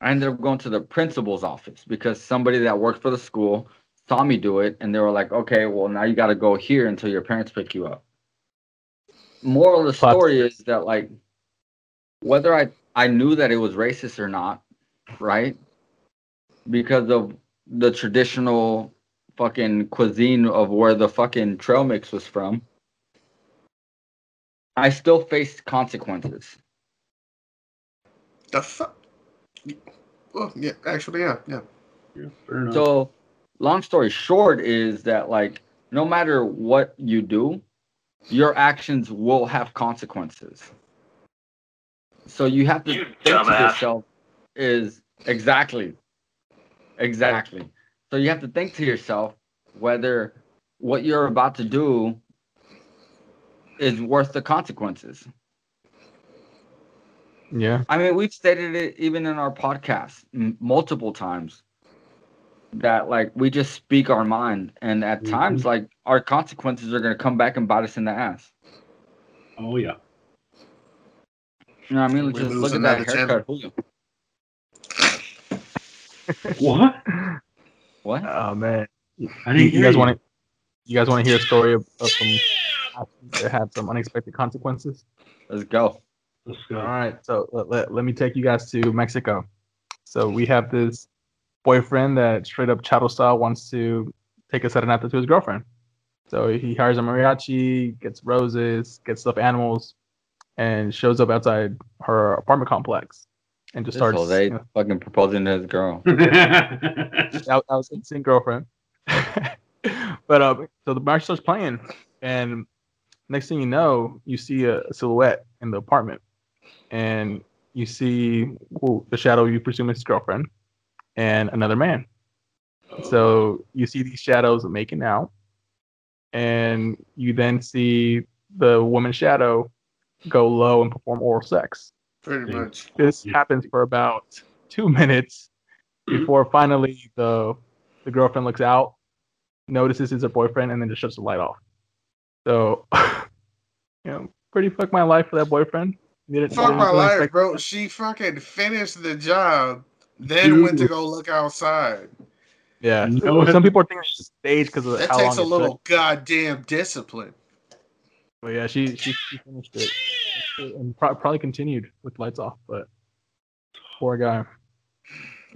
I ended up going to the principal's office because somebody that worked for the school saw me do it and they were like, okay, well, now you got to go here until your parents pick you up. Moral of the story is that, like, whether I, I knew that it was racist or not, right? Because of the traditional fucking cuisine of where the fucking trail mix was from, I still faced consequences.
The fuck? Well, yeah, actually, yeah, yeah.
Yeah, fair enough.
So, long story short is that like no matter what you do, your actions will have consequences. So you have to
You
think to yourself is exactly exactly. So you have to think to yourself whether what you're about to do is worth the consequences.
Yeah.
I mean, we've stated it even in our podcast m- multiple times that like we just speak our mind, and at
Mhm.
times like our consequences are gonna come back and bite us in the ass.
oh yeah.
You know what I mean?
We
Just look at that haircut,
What?
What?
Oh man.
I
You,
didn't
you
hear
guys want to? You guys want to hear a story of, of some that had some unexpected consequences?
Let's go.
Let's go.
right, so let, let, let me take you guys to Mexico. So we have this boyfriend that straight up Chato style wants to take a serenata to his girlfriend. So he hires a mariachi, gets roses, gets stuffed animals, and shows up outside her apartment complex and just
This
starts.
Jose
you know,
fucking proposing to his girl.
that, that was insane girlfriend. but um, so the march starts playing, and next thing you know, you see a, a silhouette in the apartment, and you see well, the shadow you presume is his girlfriend, and another man. So you see these shadows making out, and you then see the woman's shadow go low and perform oral sex.
Pretty
Yeah.
much.
This
Yeah.
happens for about two minutes before finally the the girlfriend looks out, notices it's her boyfriend, and then just shuts the light off. So, you know, pretty fuck my life for that boyfriend. Didn't-
Fuck my life,
expect-
bro. She fucking finished the job, then went to go look outside.
Yeah,
No.
some people think thinking it's staged because of
That
how
takes a
long it
little
took.
goddamn discipline.
But yeah, she she, she finished it and pro- probably continued with lights off. But poor guy.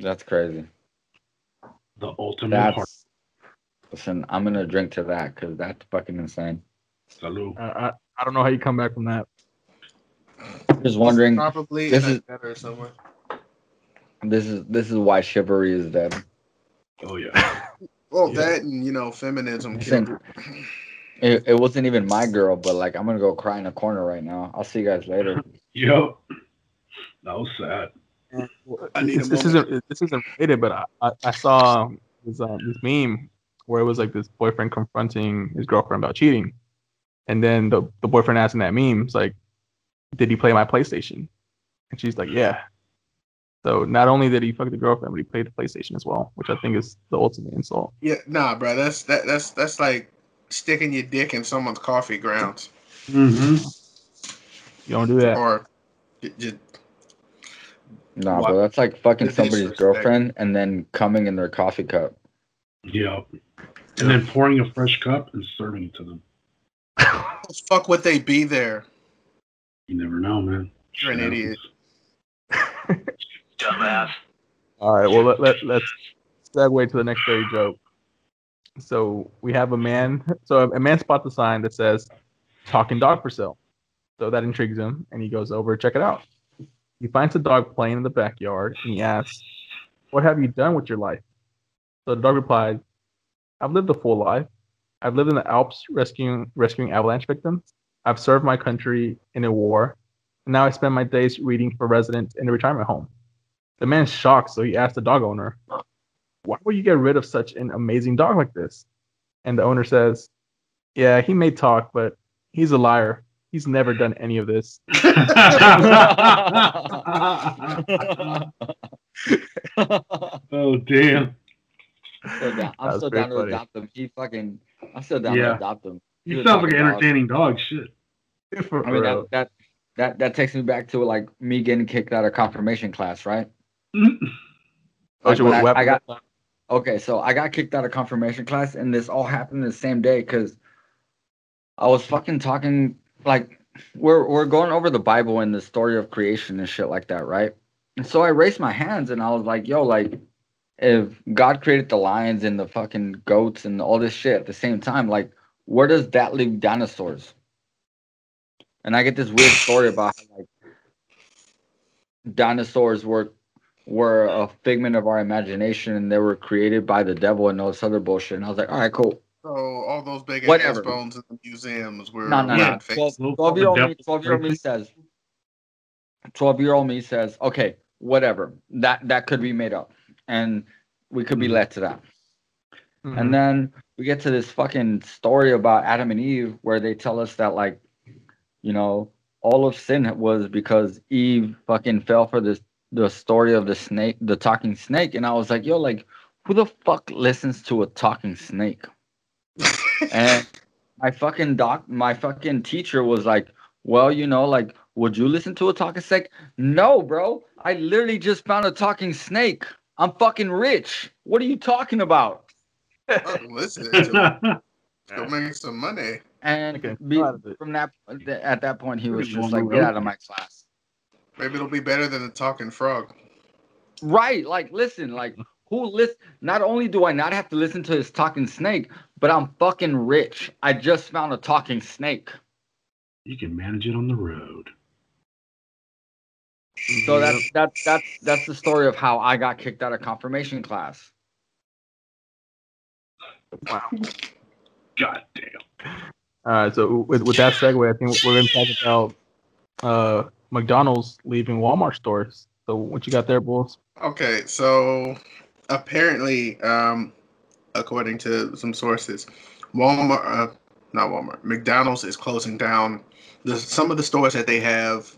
That's crazy.
The ultimate heart.
Listen. I'm gonna drink to that because that's fucking insane.
Salud.
I, I I don't know how you come back from that.
Just wondering.
Probably
this
in
is-
better somewhere.
This is this is why chivalry is dead.
Oh yeah.
Well,
Yeah.
that and you know, feminism.
Listen,
it.
It, it wasn't even my girl, but like I'm gonna go cry in a corner right now. I'll see you guys later.
Yep. That was sad.
I need
This, this isn't this isn't related, but I, I, I saw this uh, this meme where it was like this boyfriend confronting his girlfriend about cheating, and then the the boyfriend asking that meme, it's like, "Did he play my PlayStation?" And she's like, "Yeah." So not only did he fuck the girlfriend, but he played the PlayStation as well, which I think is the ultimate insult.
Yeah, nah, bro. That's that. That's that's like sticking your dick in someone's coffee grounds,
Mm-hmm.
You don't do that.
or j- just
Nah,
What?
bro, that's like fucking somebody's girlfriend and then coming in their coffee cup.
Yeah. And then pouring a fresh cup and serving it to them.
fuck would they be there?
You never know, man.
You're an idiot.
Dumbass.
All right, well let, let let's segue to the next dirty joke. So we have a man. So a man spots a sign that says "talking dog for sale." So that intrigues him, and he goes over to check it out. He finds a dog playing in the backyard, and he asks, "What have you done with your life?" So the dog replies, "I've lived a full life. I've lived in the Alps rescuing rescuing avalanche victims. I've served my country in a war, and now I spend my days reading for residents in a retirement home." The man's shocked, so he asked the dog owner, Why would you get rid of such an amazing dog like this? And the owner says, Yeah, he may talk, but he's a liar. He's never done any of this.
Oh damn!
Still down- I'm
That's
still down to
funny.
adopt him. He fucking. I'm still down
Yeah.
to adopt him.
You
He
sounds like an
talking about-
entertaining dog. Shit.
For
I mean
real.
that that that that takes me back to like me getting kicked out of confirmation class, right?
Oh,
Like,
what
I, I got okay, so I got kicked out of confirmation class, and this all happened the same day because I was fucking talking like we're we're going over the Bible and the story of creation and shit like that, right? And so I raised my hands and I was like, "Yo, like, if God created the lions and the fucking goats and all this shit at the same time, like, where does that leave dinosaurs?" And I get this weird story about how, like dinosaurs were were a figment of our imagination and they were created by the devil and all this other bullshit. And I was like, all right, cool.
So all those big ass bones in the museums were
No, no, no. 12, 12 year old me, 12 year old me says, 12 year old me says, okay, whatever. That that could be made up. And we could be
Mhm.
led to that.
Mhm.
And then we get to this fucking story about Adam and Eve where they tell us that like, you know, all of sin was because Eve fucking fell for this the story of the snake, the talking snake. And I was like, yo, like, who the fuck listens to a talking snake? and my fucking doc, my fucking teacher was like, well, you know, like, would you listen to a talking snake? No, bro. I literally just found a talking snake. I'm fucking rich. What are you talking about?
Oh, listen to it. Go make some money.
And
Okay,
be,
out of it.
from that at that point, he was
Pretty
just like, "Get out of my class."
Maybe it'll be better than the talking frog.
Right? Like, listen, like, who list? Not only do I not have to listen to his talking snake, but I'm fucking rich. I just found a talking snake.
You can manage it on the road.
So that's that's that's that's the story of how I got kicked out of confirmation class.
Wow.
God damn.
All right, so with, with that segue, I think we're going to talk about uh, McDonald's leaving Walmart stores. So what you got there, Bulls?
Okay, so apparently, um, according to some sources, Walmart, uh, not Walmart, McDonald's is closing down the some of the stores that they have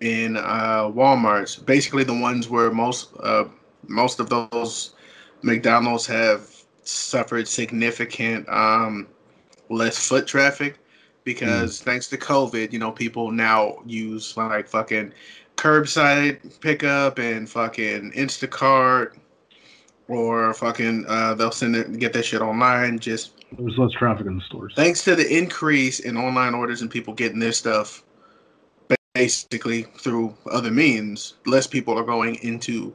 in uh, Walmart's. Basically, the ones where most uh, most of those McDonald's have suffered significant um, less foot traffic because thanks to COVID, you know, people now use like fucking curbside pickup and fucking Instacart or fucking uh, they'll send it get that shit online. Just
There's less traffic in the stores.
thanks to the increase in online orders and people getting their stuff basically through other means, less people are going into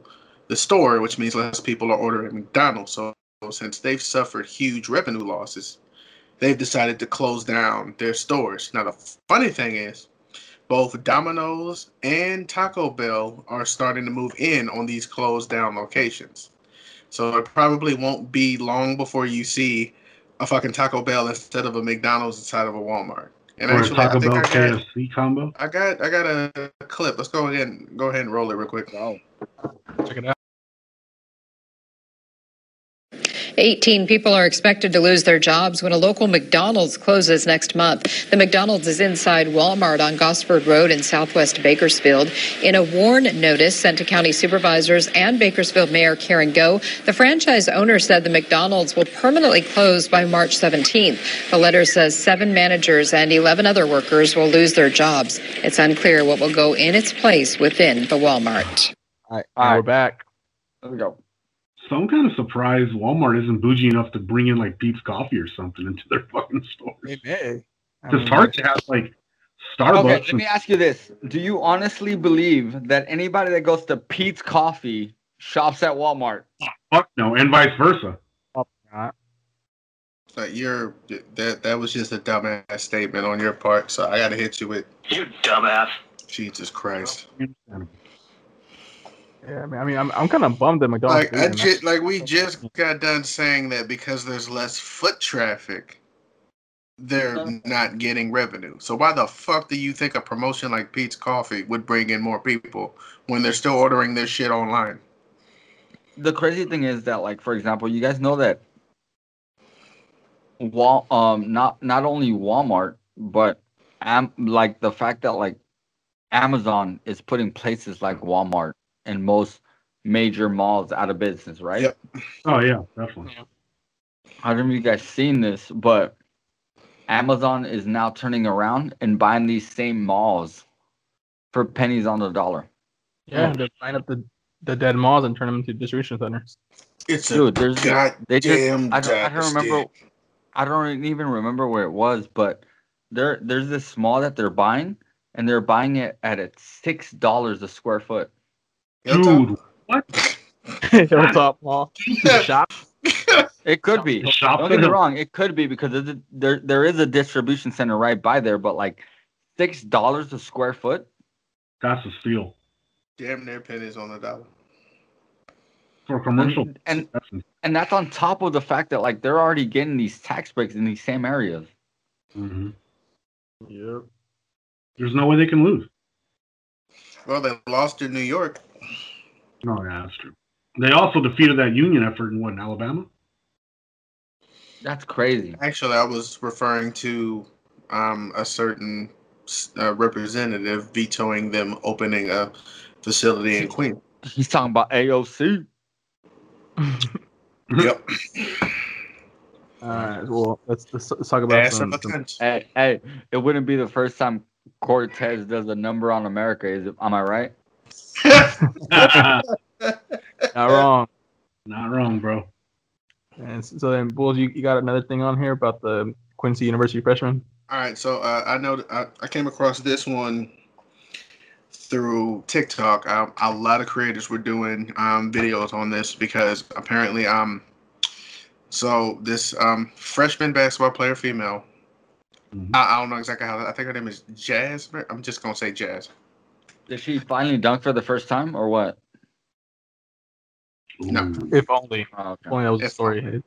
the store, which means less people are ordering McDonald's. So since they've suffered huge revenue losses, they've decided to close down their stores. Now the funny thing is, both Domino's and Taco Bell are starting to move in on these closed down locations. So it probably won't be long before you see a fucking Taco Bell instead of a McDonald's inside of a Walmart. And
or a
actually, I
Taco
think
Bell
I got,
KFC combo.
I got I got a clip. Let's go ahead and go ahead and roll it real quick.
Bro,
Check it out.
18 people are expected to lose their jobs when a local McDonald's closes next month. The McDonald's is inside Walmart on Gosford Road in southwest Bakersfield. In a warn notice sent to county supervisors and Bakersfield Mayor Karen Goh, the franchise owner said the McDonald's will permanently close by March 17th. The letter says seven managers and 11 other workers will lose their jobs. It's unclear what will go in its place within the Walmart.
all right,
All
all
right, we're back.
there we go.
So I'm kind of surprised Walmart isn't bougie enough to bring in like Peet's Coffee or something into their fucking stores.
Maybe.
Because Target has like Starbucks.
Okay, let
and-
me ask you this: Do you honestly believe that anybody that goes to Peet's Coffee shops at Walmart?
fuck no, and vice versa.
But you're that that was just a dumbass statement on your part. So I got to hit you with
You dumbass.
Jesus Christ.
Yeah, I mean, I mean, I'm, I'm kind of bummed that McDonald's.
Like I ju- like we just got done saying that because there's less foot traffic, they're not getting revenue. So why the fuck do you think a promotion like Peet's Coffee would bring in more people when they're still ordering their shit online?
The crazy thing is that, like, for example, you guys know that Wal um not not only Walmart, but am like the fact that like Amazon is putting places like Walmart in most major malls out of business, right?
Yep.
Oh yeah, definitely.
I don't know if you guys seen this, but Amazon is now turning around and buying these same malls for pennies on the dollar.
Yeah, they're buying up the, the dead malls and turn them into distribution centers.
It's
Dude, there's
goddamn
they just I don't, I don't remember I don't even remember where it was, but there there's this mall that they're buying and they're buying it at at six dollars a square foot.
Dude, what?
Hilltop Mall. The shop.
It could be.
Shop
Don't get me wrong, it could be because there's a, there there is a distribution center right by there, but like six dollars a square foot.
That's a steal
Damn near pennies on the dollar.
for commercial.
And, and
That's
and that's on top of the fact that like they're already getting these tax breaks in these same areas.
hmm
Yep.
There's no way they can lose.
Well, they lost in New York.
No, yeah, that's true. They also defeated that union effort in what in Alabama.
That's crazy.
Actually, I was referring to um, a certain uh, representative vetoing them opening a facility in Queens.
He's talking about AOC.
Yep.
All right. Well, let's, let's, let's talk about
Ass
some, some-
Hey, hey, it wouldn't be the first time Cortez does a number on America, is it? Am I right?
not wrong.
Not wrong, bro.
And so then, Bulls, you, you got another thing on here about the Quincy University freshman?
All right, so uh, I know I, I came across this one through TikTok. Um, a lot of creators were doing um, videos on this because apparently, um, so this um, freshman basketball player, female.
Mhm.
I, I don't know exactly how. I think her name is Jazz. I'm just gonna say Jazz.
Did she finally dunk for the first time or what?
No.
If only.
Oh, okay.
only that was the
If-
story.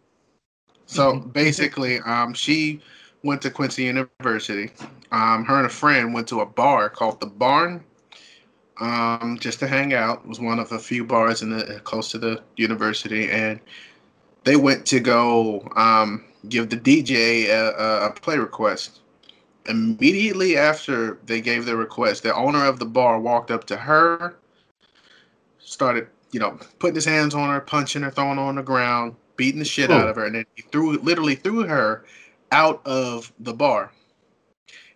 So basically, um, she went to Quincy University. Um, her and a friend went to a bar called the Barn, um, just to hang out. It was one of a few bars in the close to the university, and they went to go um, give the DJ a, a, a play request. Immediately after they gave their request, the owner of the bar walked up to her, started, you know, putting his hands on her, punching her, throwing her on the ground, beating the shit out of her, and then he threw literally threw her out of the bar.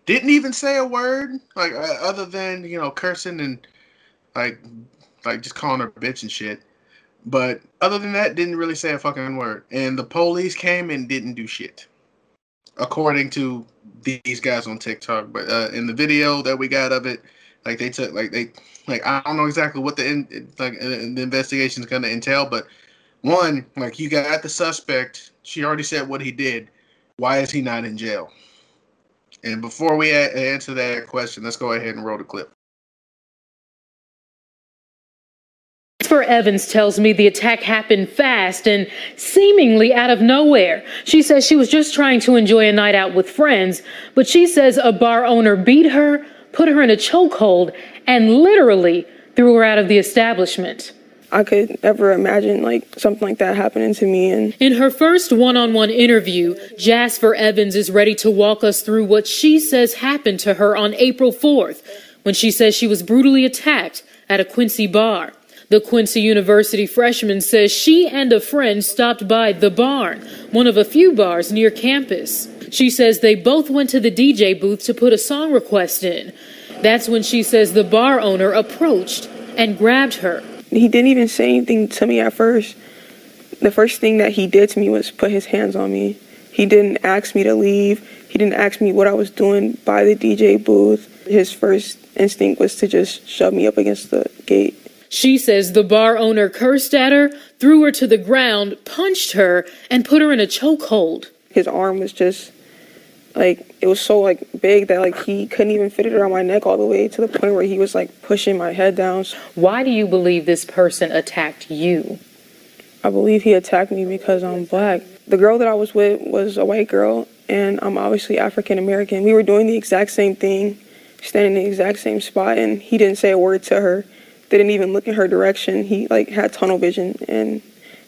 Didn't even say a word, like uh, other than you know cursing and like like just calling her a bitch and shit. But other than that, didn't really say a fucking word. And the police came and didn't do shit, according to these guys on TikTok. But uh, in the video that we got of it, like they took like they like I don't know exactly what the in, like uh, the investigation is gonna entail, but one like you got the suspect. She already said what he did. Why is he not in jail? And before we a- answer that question, let's go ahead and roll the clip.
Jasper Evans tells me the attack happened fast and seemingly out of nowhere. She says she was just trying to enjoy a night out with friends, but she says a bar owner beat her, put her in a chokehold, and literally threw her out of the establishment.
I could never imagine like something like that happening to me and
In her first one on one interview, Jasper Evans is ready to walk us through what she says happened to her on April 4th when she says she was brutally attacked at a Quincy bar. The Quincy University freshman says she and a friend stopped by the barn, one of a few bars near campus. She says they both went to the DJ booth to put a song request in. That's when she says the bar owner approached and grabbed her.
he didn't even say anything to me at first. The first thing that he did to me was put his hands on me. He didn't ask me to leave. He didn't ask me what I was doing by the DJ booth. His first instinct was to just shove me up against the gate.
She says the bar owner cursed at her, threw her to the ground, punched her, and put her in a chokehold.
His arm was just like it was so like big that like he couldn't even fit it around my neck all the way to the point where he was like pushing my head down.
Why do you believe this person attacked you?
I believe he attacked me because I'm black. The girl that I was with was a white girl, and I'm obviously African American. We were doing the exact same thing, standing in the exact same spot, and he didn't say a word to her. Didn't even look in her direction. He like had tunnel vision, and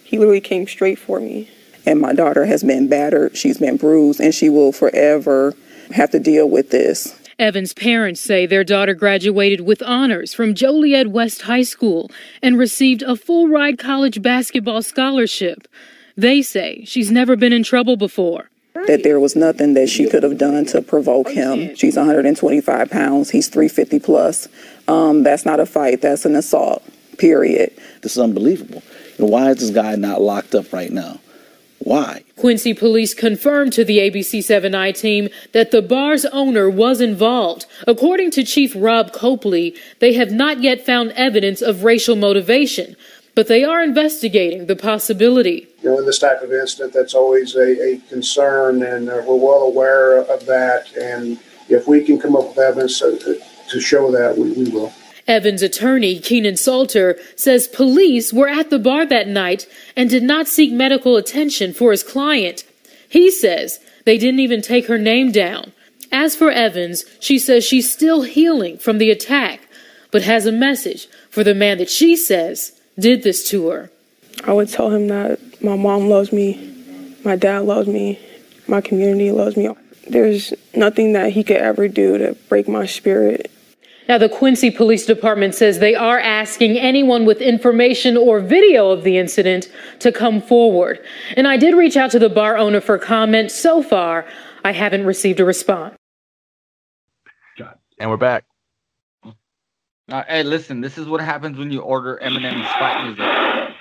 he literally came straight for me.
and my daughter has been battered. She's been bruised, and she will forever have to deal with this.
Evans' parents say their daughter graduated with honors from Joliet West High School and received a full ride college basketball scholarship. They say she's never been in trouble before.
That there was nothing that she could have done to provoke him. She's 125 pounds. He's 350 plus. Um, that's not a fight. That's an assault. Period.
This is unbelievable. And why is this guy not locked up right now? Why?
Quincy police confirmed to the ABC 7i team that the bar's owner was involved. According to Chief Rob Copley, they have not yet found evidence of racial motivation, but they are investigating the possibility.
You know, in this type of incident, that's always a, a concern, and uh, we're well aware of that. And if we can come up with evidence to, to show that, we, we will.
Evans' attorney, Keenan Salter, says police were at the bar that night and did not seek medical attention for his client. He says they didn't even take her name down. As for Evans, she says she's still healing from the attack, but has a message for the man that she says did this to her.
I would tell him that my mom loves me, my dad loves me, my community loves me. There's nothing that he could ever do to break my spirit.
Now, the Quincy Police Department says they are asking anyone with information or video of the incident to come forward. And I did reach out to the bar owner for comment. So far, I haven't received a response.
And we're back.
Uh, hey, listen, this is what happens when you order Eminem's fight music.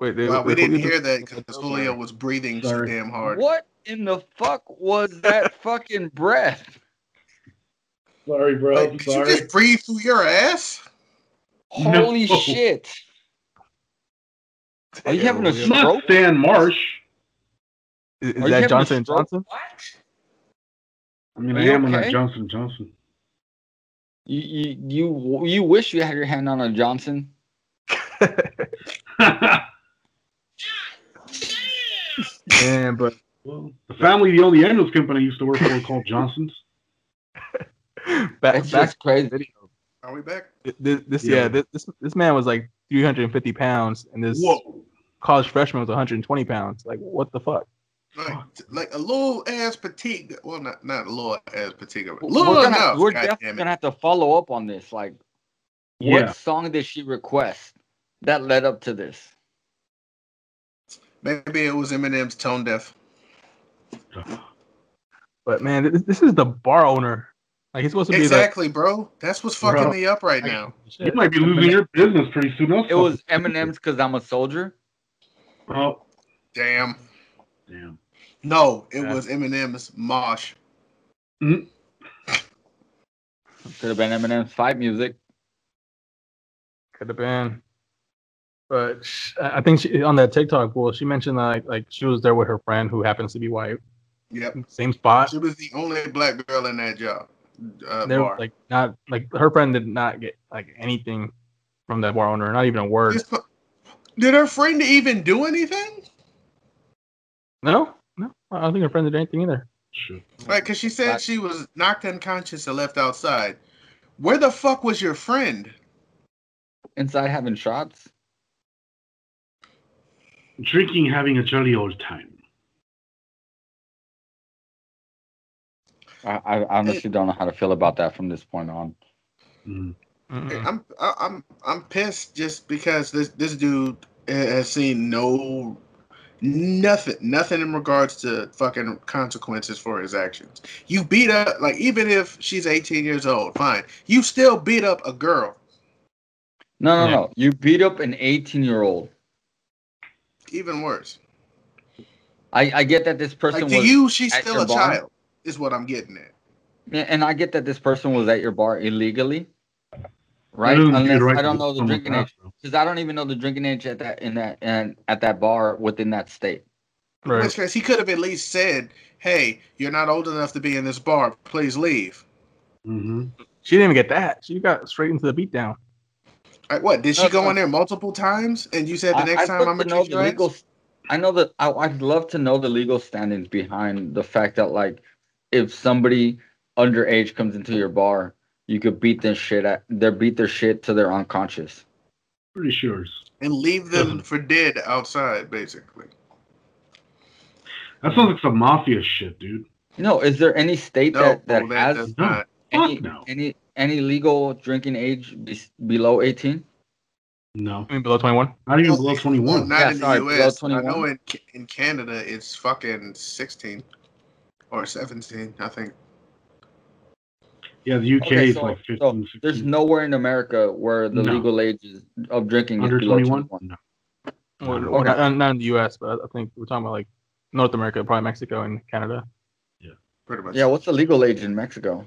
Wait, they,
Well, we didn't hear that because Julio was breathing so damn hard.
What in the fuck was that fucking breath?
Sorry, bro.
Like,
I'm
did you just breathe through your ass?
Holy
No.
shit. Are you having a
It's not
stroke?
Stan Marsh.
Is, is
Are you
that
having a
Johnson
stroke?
Johnson?
I mean,
Are
I
you
am on
okay?
that Johnson Johnson.
You, you you you wish you had your hand on a Johnson.
Yeah, but
well, the family, the only ambulance company I used to work for called Johnson's.
back,
That's
back
just crazy.
Are we back?
this, this
Yeah.
yeah, this, this this man was like 350 pounds, and this
Whoa.
college freshman was 120 pounds. Like, what the fuck?
Like, like a little ass petite. Well, not not a little ass petite. but
We're gonna,
enough.
we're definitely
it.
gonna have to follow up on this. Like,
Yeah.
what song did she request that led up to this?
Maybe it was Eminem's tone deaf.
But man, this, this is the bar owner. Like, he's supposed to be
Exactly, bro. That's what's fucking
Bro.
me up right
like,
now.
shit.
You might be losing your business pretty soon. That's
It was. Eminem's "Cause I'm a Soldier."
Oh,
Damn.
damn.
No, it
Yeah.
was Eminem's Mosh.
Could have been Eminem's fight music.
Could have been. But sh- I I think she, on that TikTok, well, she mentioned like like she was there with her friend who happens to be white.
Yep.
Same spot.
She was the only black girl in that job. Uh,
They were like not like her friend did not get like anything from that bar owner, not even a word.
Did her friend even do anything?
No, no, I don't think her friend did anything either.
Shit.
Like, cause she said she was knocked unconscious and left outside. Where the fuck was your friend?
Inside having shots.
Drinking, having a jolly old time.
I, I honestly don't know how to feel about that from this point on.
Mm.
I'm I- I'm I'm pissed just because this this dude has seen no nothing nothing in regards to fucking consequences for his actions. You beat up like even if she's 18 years old, fine. You still beat up a girl.
No, no,
Yeah.
no. You beat up an 18 year old.
Even worse.
I, I get that this person
Like to
was,
you, she's still a
bar?
child. Is what I'm getting at.
Yeah, and I get that this person was at your bar illegally, right?
That
Unless
right
I don't know the drinking age, because I don't even know the drinking age at that in that and at that bar within that state.
In
Right.
which case, he could have at least said, "Hey, you're not old enough to be in this bar. Please leave."
Mm-hmm.
She didn't even get that. She got straight into the beatdown.
Like what? Did she
No,
go
no.
in there multiple times and you said the
I-
next
I'd
time I'm gonna
know
treat
the legal.
legal?
I know that I, I'd love to know the legal standings behind the fact that like if somebody underage comes into your bar, you could beat their shit at they beat their shit to they're unconscious.
Pretty sure.
and leave them for dead outside, basically.
That sounds like some mafia shit, dude.
You know, is there any state
No,
that that
that
has
does not.
any
Fuck no.
any any legal drinking age be, below 18?
No,
I mean, below 21.
not even below 21.
Not
Yeah,
in
sorry,
the U.S. I know in in Canada it's fucking 16 or 17, I think.
Yeah, the UK
Okay,
is
so,
like
so
15, 16.
there's nowhere in America where the
No.
legal age is, of drinking
under
is below
21.
21.
No.
Well,
Okay.
not, not in the U.S., but I think we're talking about like North America, probably Mexico and Canada.
Yeah, pretty much.
Yeah, what's the legal age in Mexico?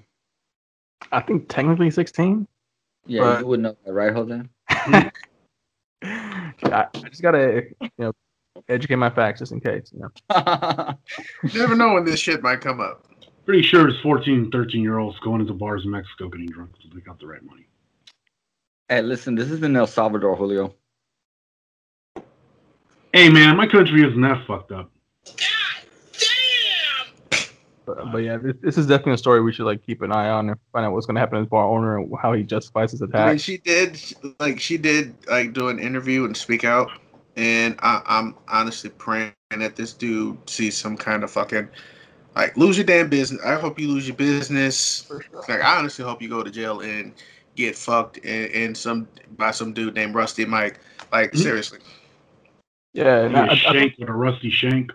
I think technically 16.
Yeah,
But-
you would know that, right, Jose?
I, I just gotta, you know, educate my facts just in case. You know.
You never know when this shit might come up.
Pretty sure it's 14, 13 year olds going into bars in Mexico getting drunk because they got the right money.
hey, listen, this is in El Salvador, Julio.
Hey, man, my country isn't that fucked up.
But, but yeah, this, this is definitely a story we should like keep an eye on and find out what's gonna happen to his bar owner and how he justifies his
I mean,
attack.
she did like she did like do an interview and speak out, and I, I'm honestly praying that this dude sees some kind of fucking like lose your damn business. I hope you lose your business. Like I honestly hope you go to jail and get fucked and, and some by some dude named Rusty Mike. Like
Mhm.
seriously,
Yeah, and I,
Get
I, I think,
with a rusty shank.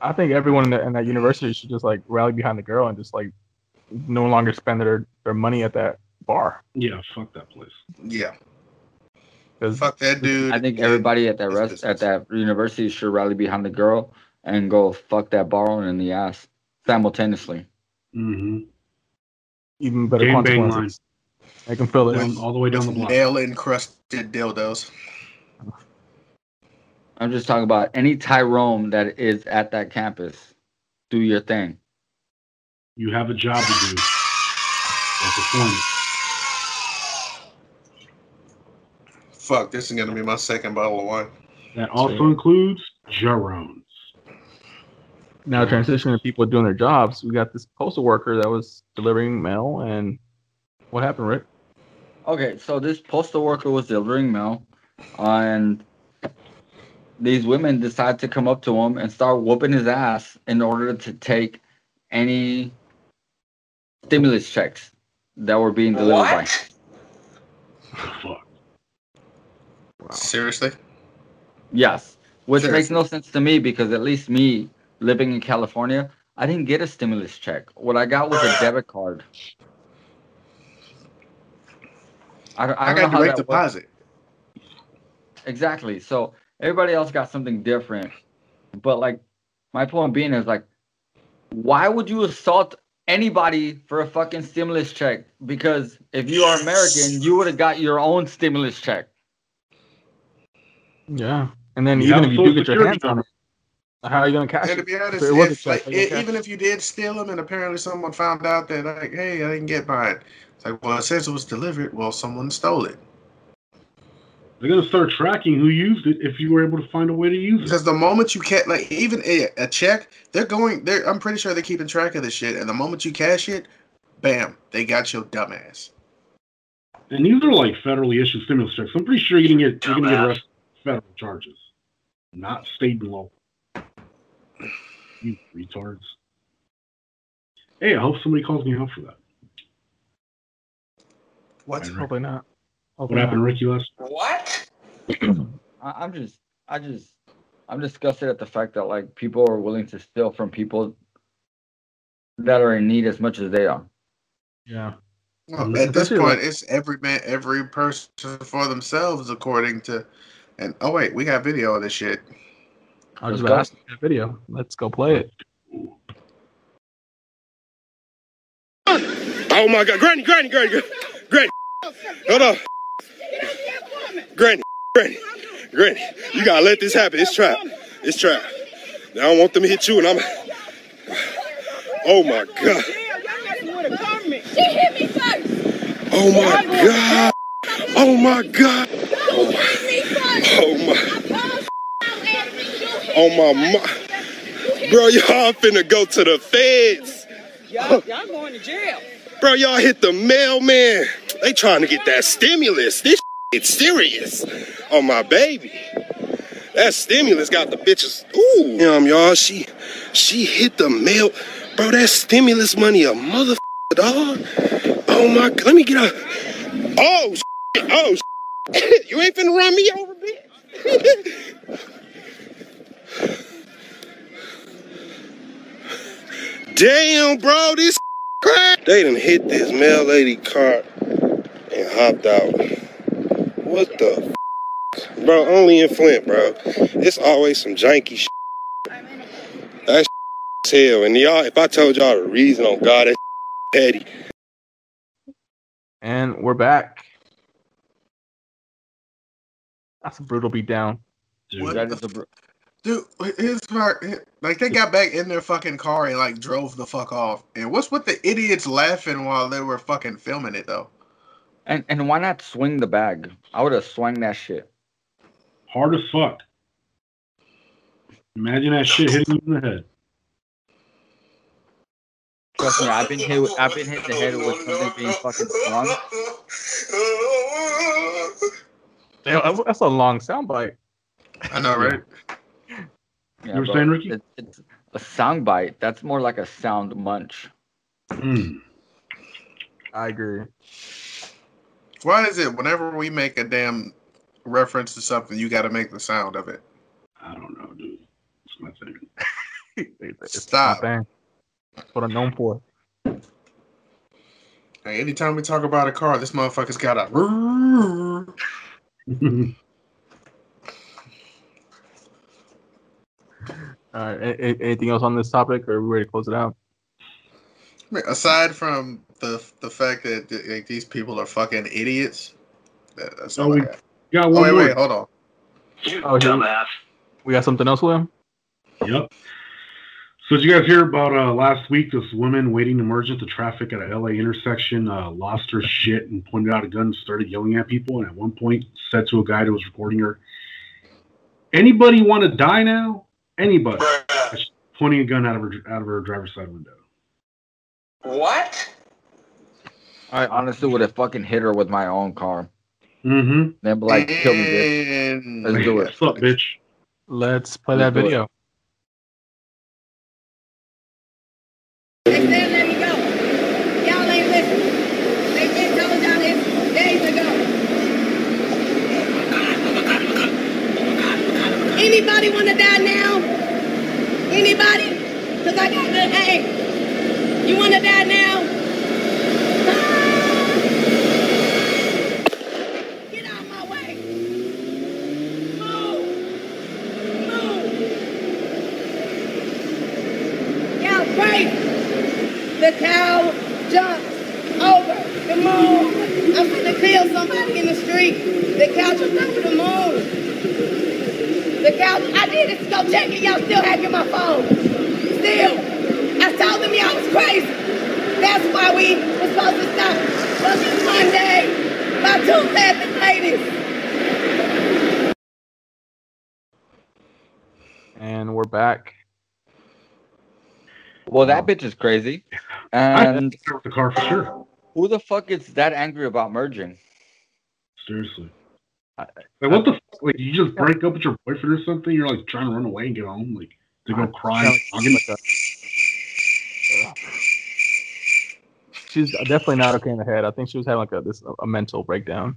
I think everyone in, the, in that university should just like rally behind the girl and just like no longer spend their, their money at that bar.
Yeah, fuck that place.
yeah,
'Cause
fuck that dude.
I think everybody at that rest
business.
at that university should rally behind the girl and go fuck that bar owner in the ass simultaneously.
hmm
even better
Gang bang
consequences. I can feel it.
Down, all the way down the
with
block.
nail encrusted dildos.
I'm just talking about any Tyrone that is at that campus. Do your thing.
You have a job to do. Go perform it.
Fuck, this is gonna be my second bottle of wine.
That also includes Jerones.
Now transitioning to people doing their jobs, we got this postal worker that was delivering mail, and what happened, Rick?
Okay, so this postal worker was delivering mail, and these women decide to come up to him and start whooping his ass in order to take any stimulus checks that were being delivered by.
Fuck.
Seriously?
Yes, which
Sure.
makes no sense to me because at least me living in California, I didn't get a stimulus check. What I got was a debit card. I, don't- I,
I,
know
got
how
direct
that works.
deposit.
Exactly. So everybody else got something different. But like my point being is like why would you assault anybody for a fucking stimulus check? Because if you are American, you would have got your own stimulus check.
Yeah, and then
You
even if you do get your hands on it, how are you gonna cash
And to
it?
be honest,
If it
if, like,
how you gonna cash
even if you did steal them and apparently someone found out that, like, hey, I didn't get mine. It's like, well, it says it was delivered. Well, someone stole it.
They're gonna start tracking who used it if you were able to find a way to use it.
Because the moment you can't, like, even a, a check, they're going, they're, I'm pretty sure they're keeping track of this shit. And the moment you cash it, bam, they got your dumbass.
And these are like federally issued stimulus checks. I'm pretty sure you're gonna get you're gonna get arrested federal charges, not state and local. You retards. Hey, I hope somebody calls me out for that.
What?
Right, Rick.
Hopefully not.
What happened,
not.
Ricky? Last
What?
I, I'm just I just I'm disgusted at the fact that like people are willing to steal from people that are in need as much as they are.
Yeah.
Well, at this point,
like-
it's every man, every person for themselves, according to. And oh wait, we got video of this shit.
I was
Let's
just
go.
asking that video. Let's go play it.
Oh my God, Granny, Granny, Granny, Granny, Granny. Hold on. Granny, Granny, Granny. You gotta let this happen. It's trap. It's trap. I don't want them to hit you, and I'm. Oh my God.
She hit me first.
Oh my God. Oh my God.
You hit me first.
Oh my. Oh my. mo- Bro, y'all finna go to the feds.
Y'all, y'all going to jail.
Bro, y'all hit the mailman. They trying to get that stimulus. This it's serious. On my baby. That stimulus got the bitches. Ooh, damn, y'all. She she hit the mail. Bro, that stimulus money a mother dog. Oh my, let me get a. Oh, shit. oh, shit. you ain't finna run me over, bitch. Damn, bro, this crap. They done hit this mail lady car and hopped out. What the f- bro? Only in Flint, bro. It's always some janky shit. That's hell. And y'all, if I told y'all the reason on God, that's petty.
And we're back. That's a brutal beatdown.
What
That
the
a br-
Dude, his part, like they got back in their fucking car and like drove the fuck off. And what's with the idiots laughing while they were fucking filming it though?
and and why not swing the bag? I would have swung that shit.
Hard as fuck. Imagine that shit hitting you in the head.
Trust me, I've been hit. With, I've been hit in the head with something being fucking swung.
Damn, that's- that's a long soundbite.
I know, right?
Yeah,
You were saying, Ricky?
It, it's a sound bite. That's more like a sound munch.
Hmm.
I agree.
Why is it whenever we make a damn reference to something, you got to make the sound of it?
I don't know, dude. It's my thing.
It's
Stop.
my thing. That's what I'm known for.
Hey, anytime we talk about a car, this motherfucker's got a.
All right. a- a- anything else on this topic, or are we ready to close it out?
Aside from the the fact that like, these people are fucking idiots, that, that's
Oh,
all
we
I got.
got
Oh
one
wait,
more.
wait, hold on.
You
Oh, here-
dumbass.
We got something else, William?
Yep. So did you guys hear about uh, last week? This woman waiting to merge into traffic at a LA intersection uh, lost her shit and pointed out a gun and started yelling at people. And at one point said to a guy that was recording her, "Anybody want to die now? Anybody?" And she's Pointing a gun out of her out of her driver's side window.
What?
I honestly would have fucking hit her with my own car.
Mm-hmm.
Then be like, kill me, bitch. Let's do it.
What's up, bitch?
Let's play
Let's
that
do it.
video.
They said let me go. Y'all ain't listen. They been telling y'all this days. Anybody want to die now? Anybody? Cause I got the hey. You want to die now? Get out my way. Move. Move. Y'all. The cow jumped over the moon. I'm gonna kill somebody in the street. The cow jumped over the moon. The cow, I did it to go check it. Y'all still hacking my phone. Still. I told them y'all was crazy. That's why we were supposed to stop fucking Monday by two Catholic ladies.
And we're back.
Well, that bitch is crazy.
I
And
hit her with the car for sure.
who the fuck is that angry about merging?
Seriously. Like what the fuck? Like you just break up with your boyfriend or something? You're like trying to run away and get home, like to go cry.
Like- like a- She's definitely not okay in the head. I think she was having like a this a mental breakdown.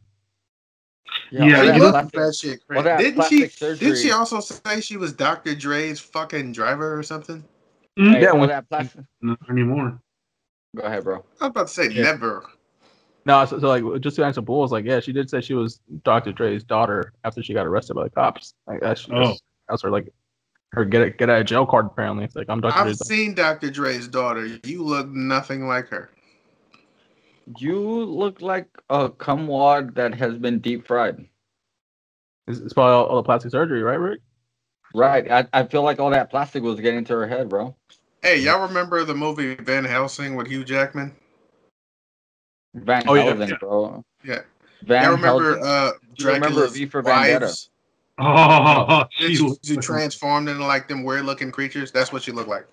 Yeah,
all
you
that
know-
plastic-
that shit
all
crazy.
that
Didn't she?
plastic surgery.
Did she also say she was Dr. Dre's fucking driver or something?
Mm,
Hey,
Yeah,
all
when-
that plastic.
Not anymore.
Go ahead, bro.
I was about to say
Yeah.
never.
No, so, so like just to answer Bulls, like yeah, she did say she was Dr. Dre's daughter after she got arrested by the cops. Like that's
Oh.
that's, that's her like her get a, get out of jail card apparently. It's like I'm Dr.
I've
Dre's daughter.
seen Dr. Dre's daughter. You look nothing like her.
You look like a cum wad that has been deep fried.
It's, it's probably all, all the plastic surgery, right, Rick?
Right. I, I feel like all that plastic was getting to her head, bro.
Hey, y'all remember the movie Van Helsing with Hugh Jackman?
Van
Oh, yeah,
yeah.
bro.
Yeah.
Van
y'all remember
Helsing.
uh
Do you remember V for Vendetta?
wives?
Oh, she
She, she transformed into like them weird looking creatures. That's what she looked like.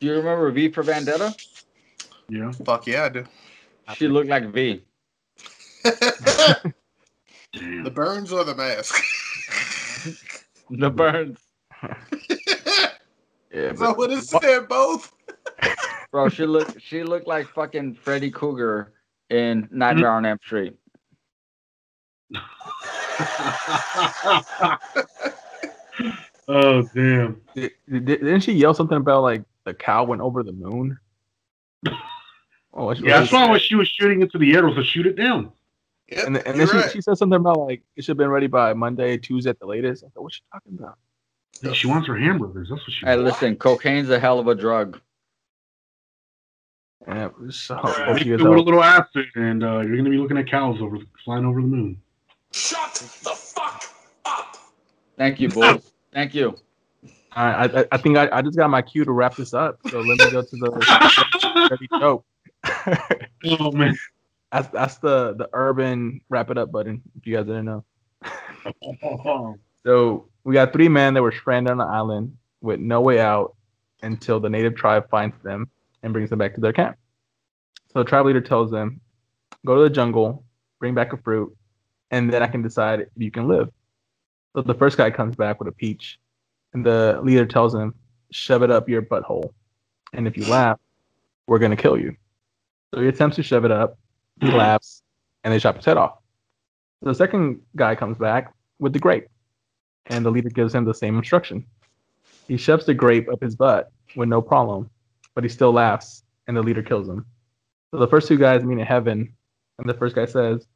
Do you remember V for Vendetta?
Yeah.
Fuck yeah, I do.
She looked like V.
The burns or the mask?
The burns.
Yeah,
so
but
what is said both?
Bro, she looked she looked like fucking Freddy Krueger in Nightmare mm-hmm. on Elm Street.
oh damn!
Did, did, didn't she yell something about like the cow went over the moon? Oh, what she-
Yeah, I saw when she was shooting into the air was to shoot it down.
and, and then she, she said something about like it should have been ready by Monday, Tuesday at the latest. I thought, what's she talking about?
She wants her hamburgers. That's what she.
Hey, listen, cocaine's a hell of a drug.
Yeah, so
Mix
hope
it
you
a little acid, and uh, you're gonna be looking at cows over flying over the moon. Shut the fuck up!
Thank you, boys. Thank you.
I, I I think I, I just got my cue to wrap this up. So let me go to the ready joke.
oh man,
that's that's the the urban wrap it up button. If you guys didn't know. So we got three men that were stranded on the island with no way out until the native tribe finds them and brings them back to their camp. So the tribe leader tells them, "Go to the jungle, bring back a fruit, and then I can decide if you can live." So the first guy comes back with a peach, and the leader tells him, "Shove it up your butthole, and if you laugh, we're gonna kill you." So he attempts to shove it up, he mm. laughs, and they chop his head off. So the second guy comes back with the grape, and the leader gives him the same instruction. He shoves the grape up his butt with no problem, but he still laughs, and the leader kills him. So the first two guys meet in heaven, and the first guy says,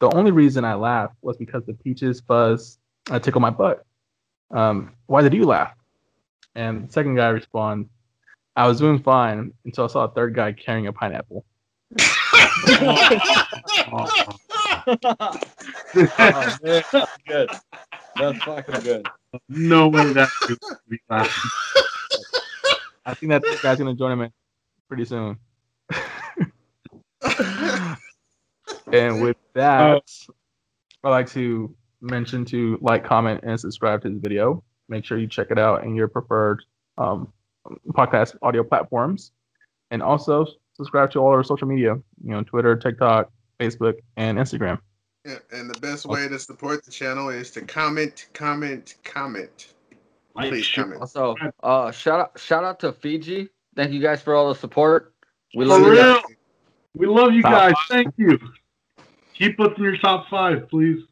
"The only reason I laugh was because the peaches fuzz uh, tickle my butt. Um, why did you laugh?" And the second guy responds, "I was doing fine until I saw a third guy carrying a pineapple."
oh, man, that's good. That's fucking good.
No way that could be laughing.
I think that this guy's gonna join him in pretty soon. and with that, I'd like to mention to like, comment, and subscribe to this video. Make sure you check it out in your preferred um, podcast audio platforms, and also subscribe to all our social media. You know, Twitter, TikTok, Facebook, and Instagram.
Yeah, and the best way to support the channel is to comment, comment, comment. Please comment.
Also, uh, shout out, shout out to Fiji. Thank you guys for all the support. We
For
love you.
real.
guys.
We love you
Top
guys.
five.
Thank you. Keep us in your top five, please.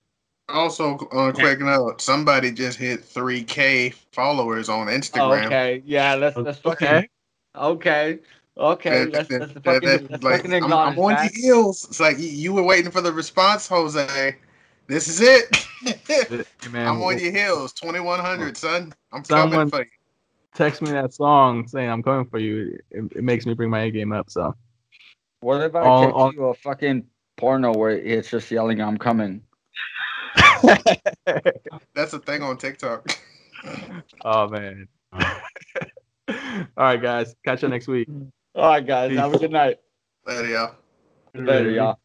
Also, on a quick note, somebody just hit 3K followers on Instagram.
Okay, yeah, let's let's fucking
Okay.
okay, okay.
That-
Let's
that-
let's
that-
fucking
that-
let's
like,
fucking
I'm,
acknowledge
I'm on
that.
your heels. It's like you, you were waiting for the response, Jose. This is it.
man,
I'm on your heels. 2100, son. I'm
Someone-
coming for you.
Text me that song saying I'm coming for you. It, it makes me bring my A game up. So
What if I
All-
text
all-
you a fucking porno where it's just yelling, "I'm coming"?
That's a thing on TikTok.
Oh man. All right, guys. Catch you next week.
All right, guys. Have a good night.
Later, y'all.
Later, y'all.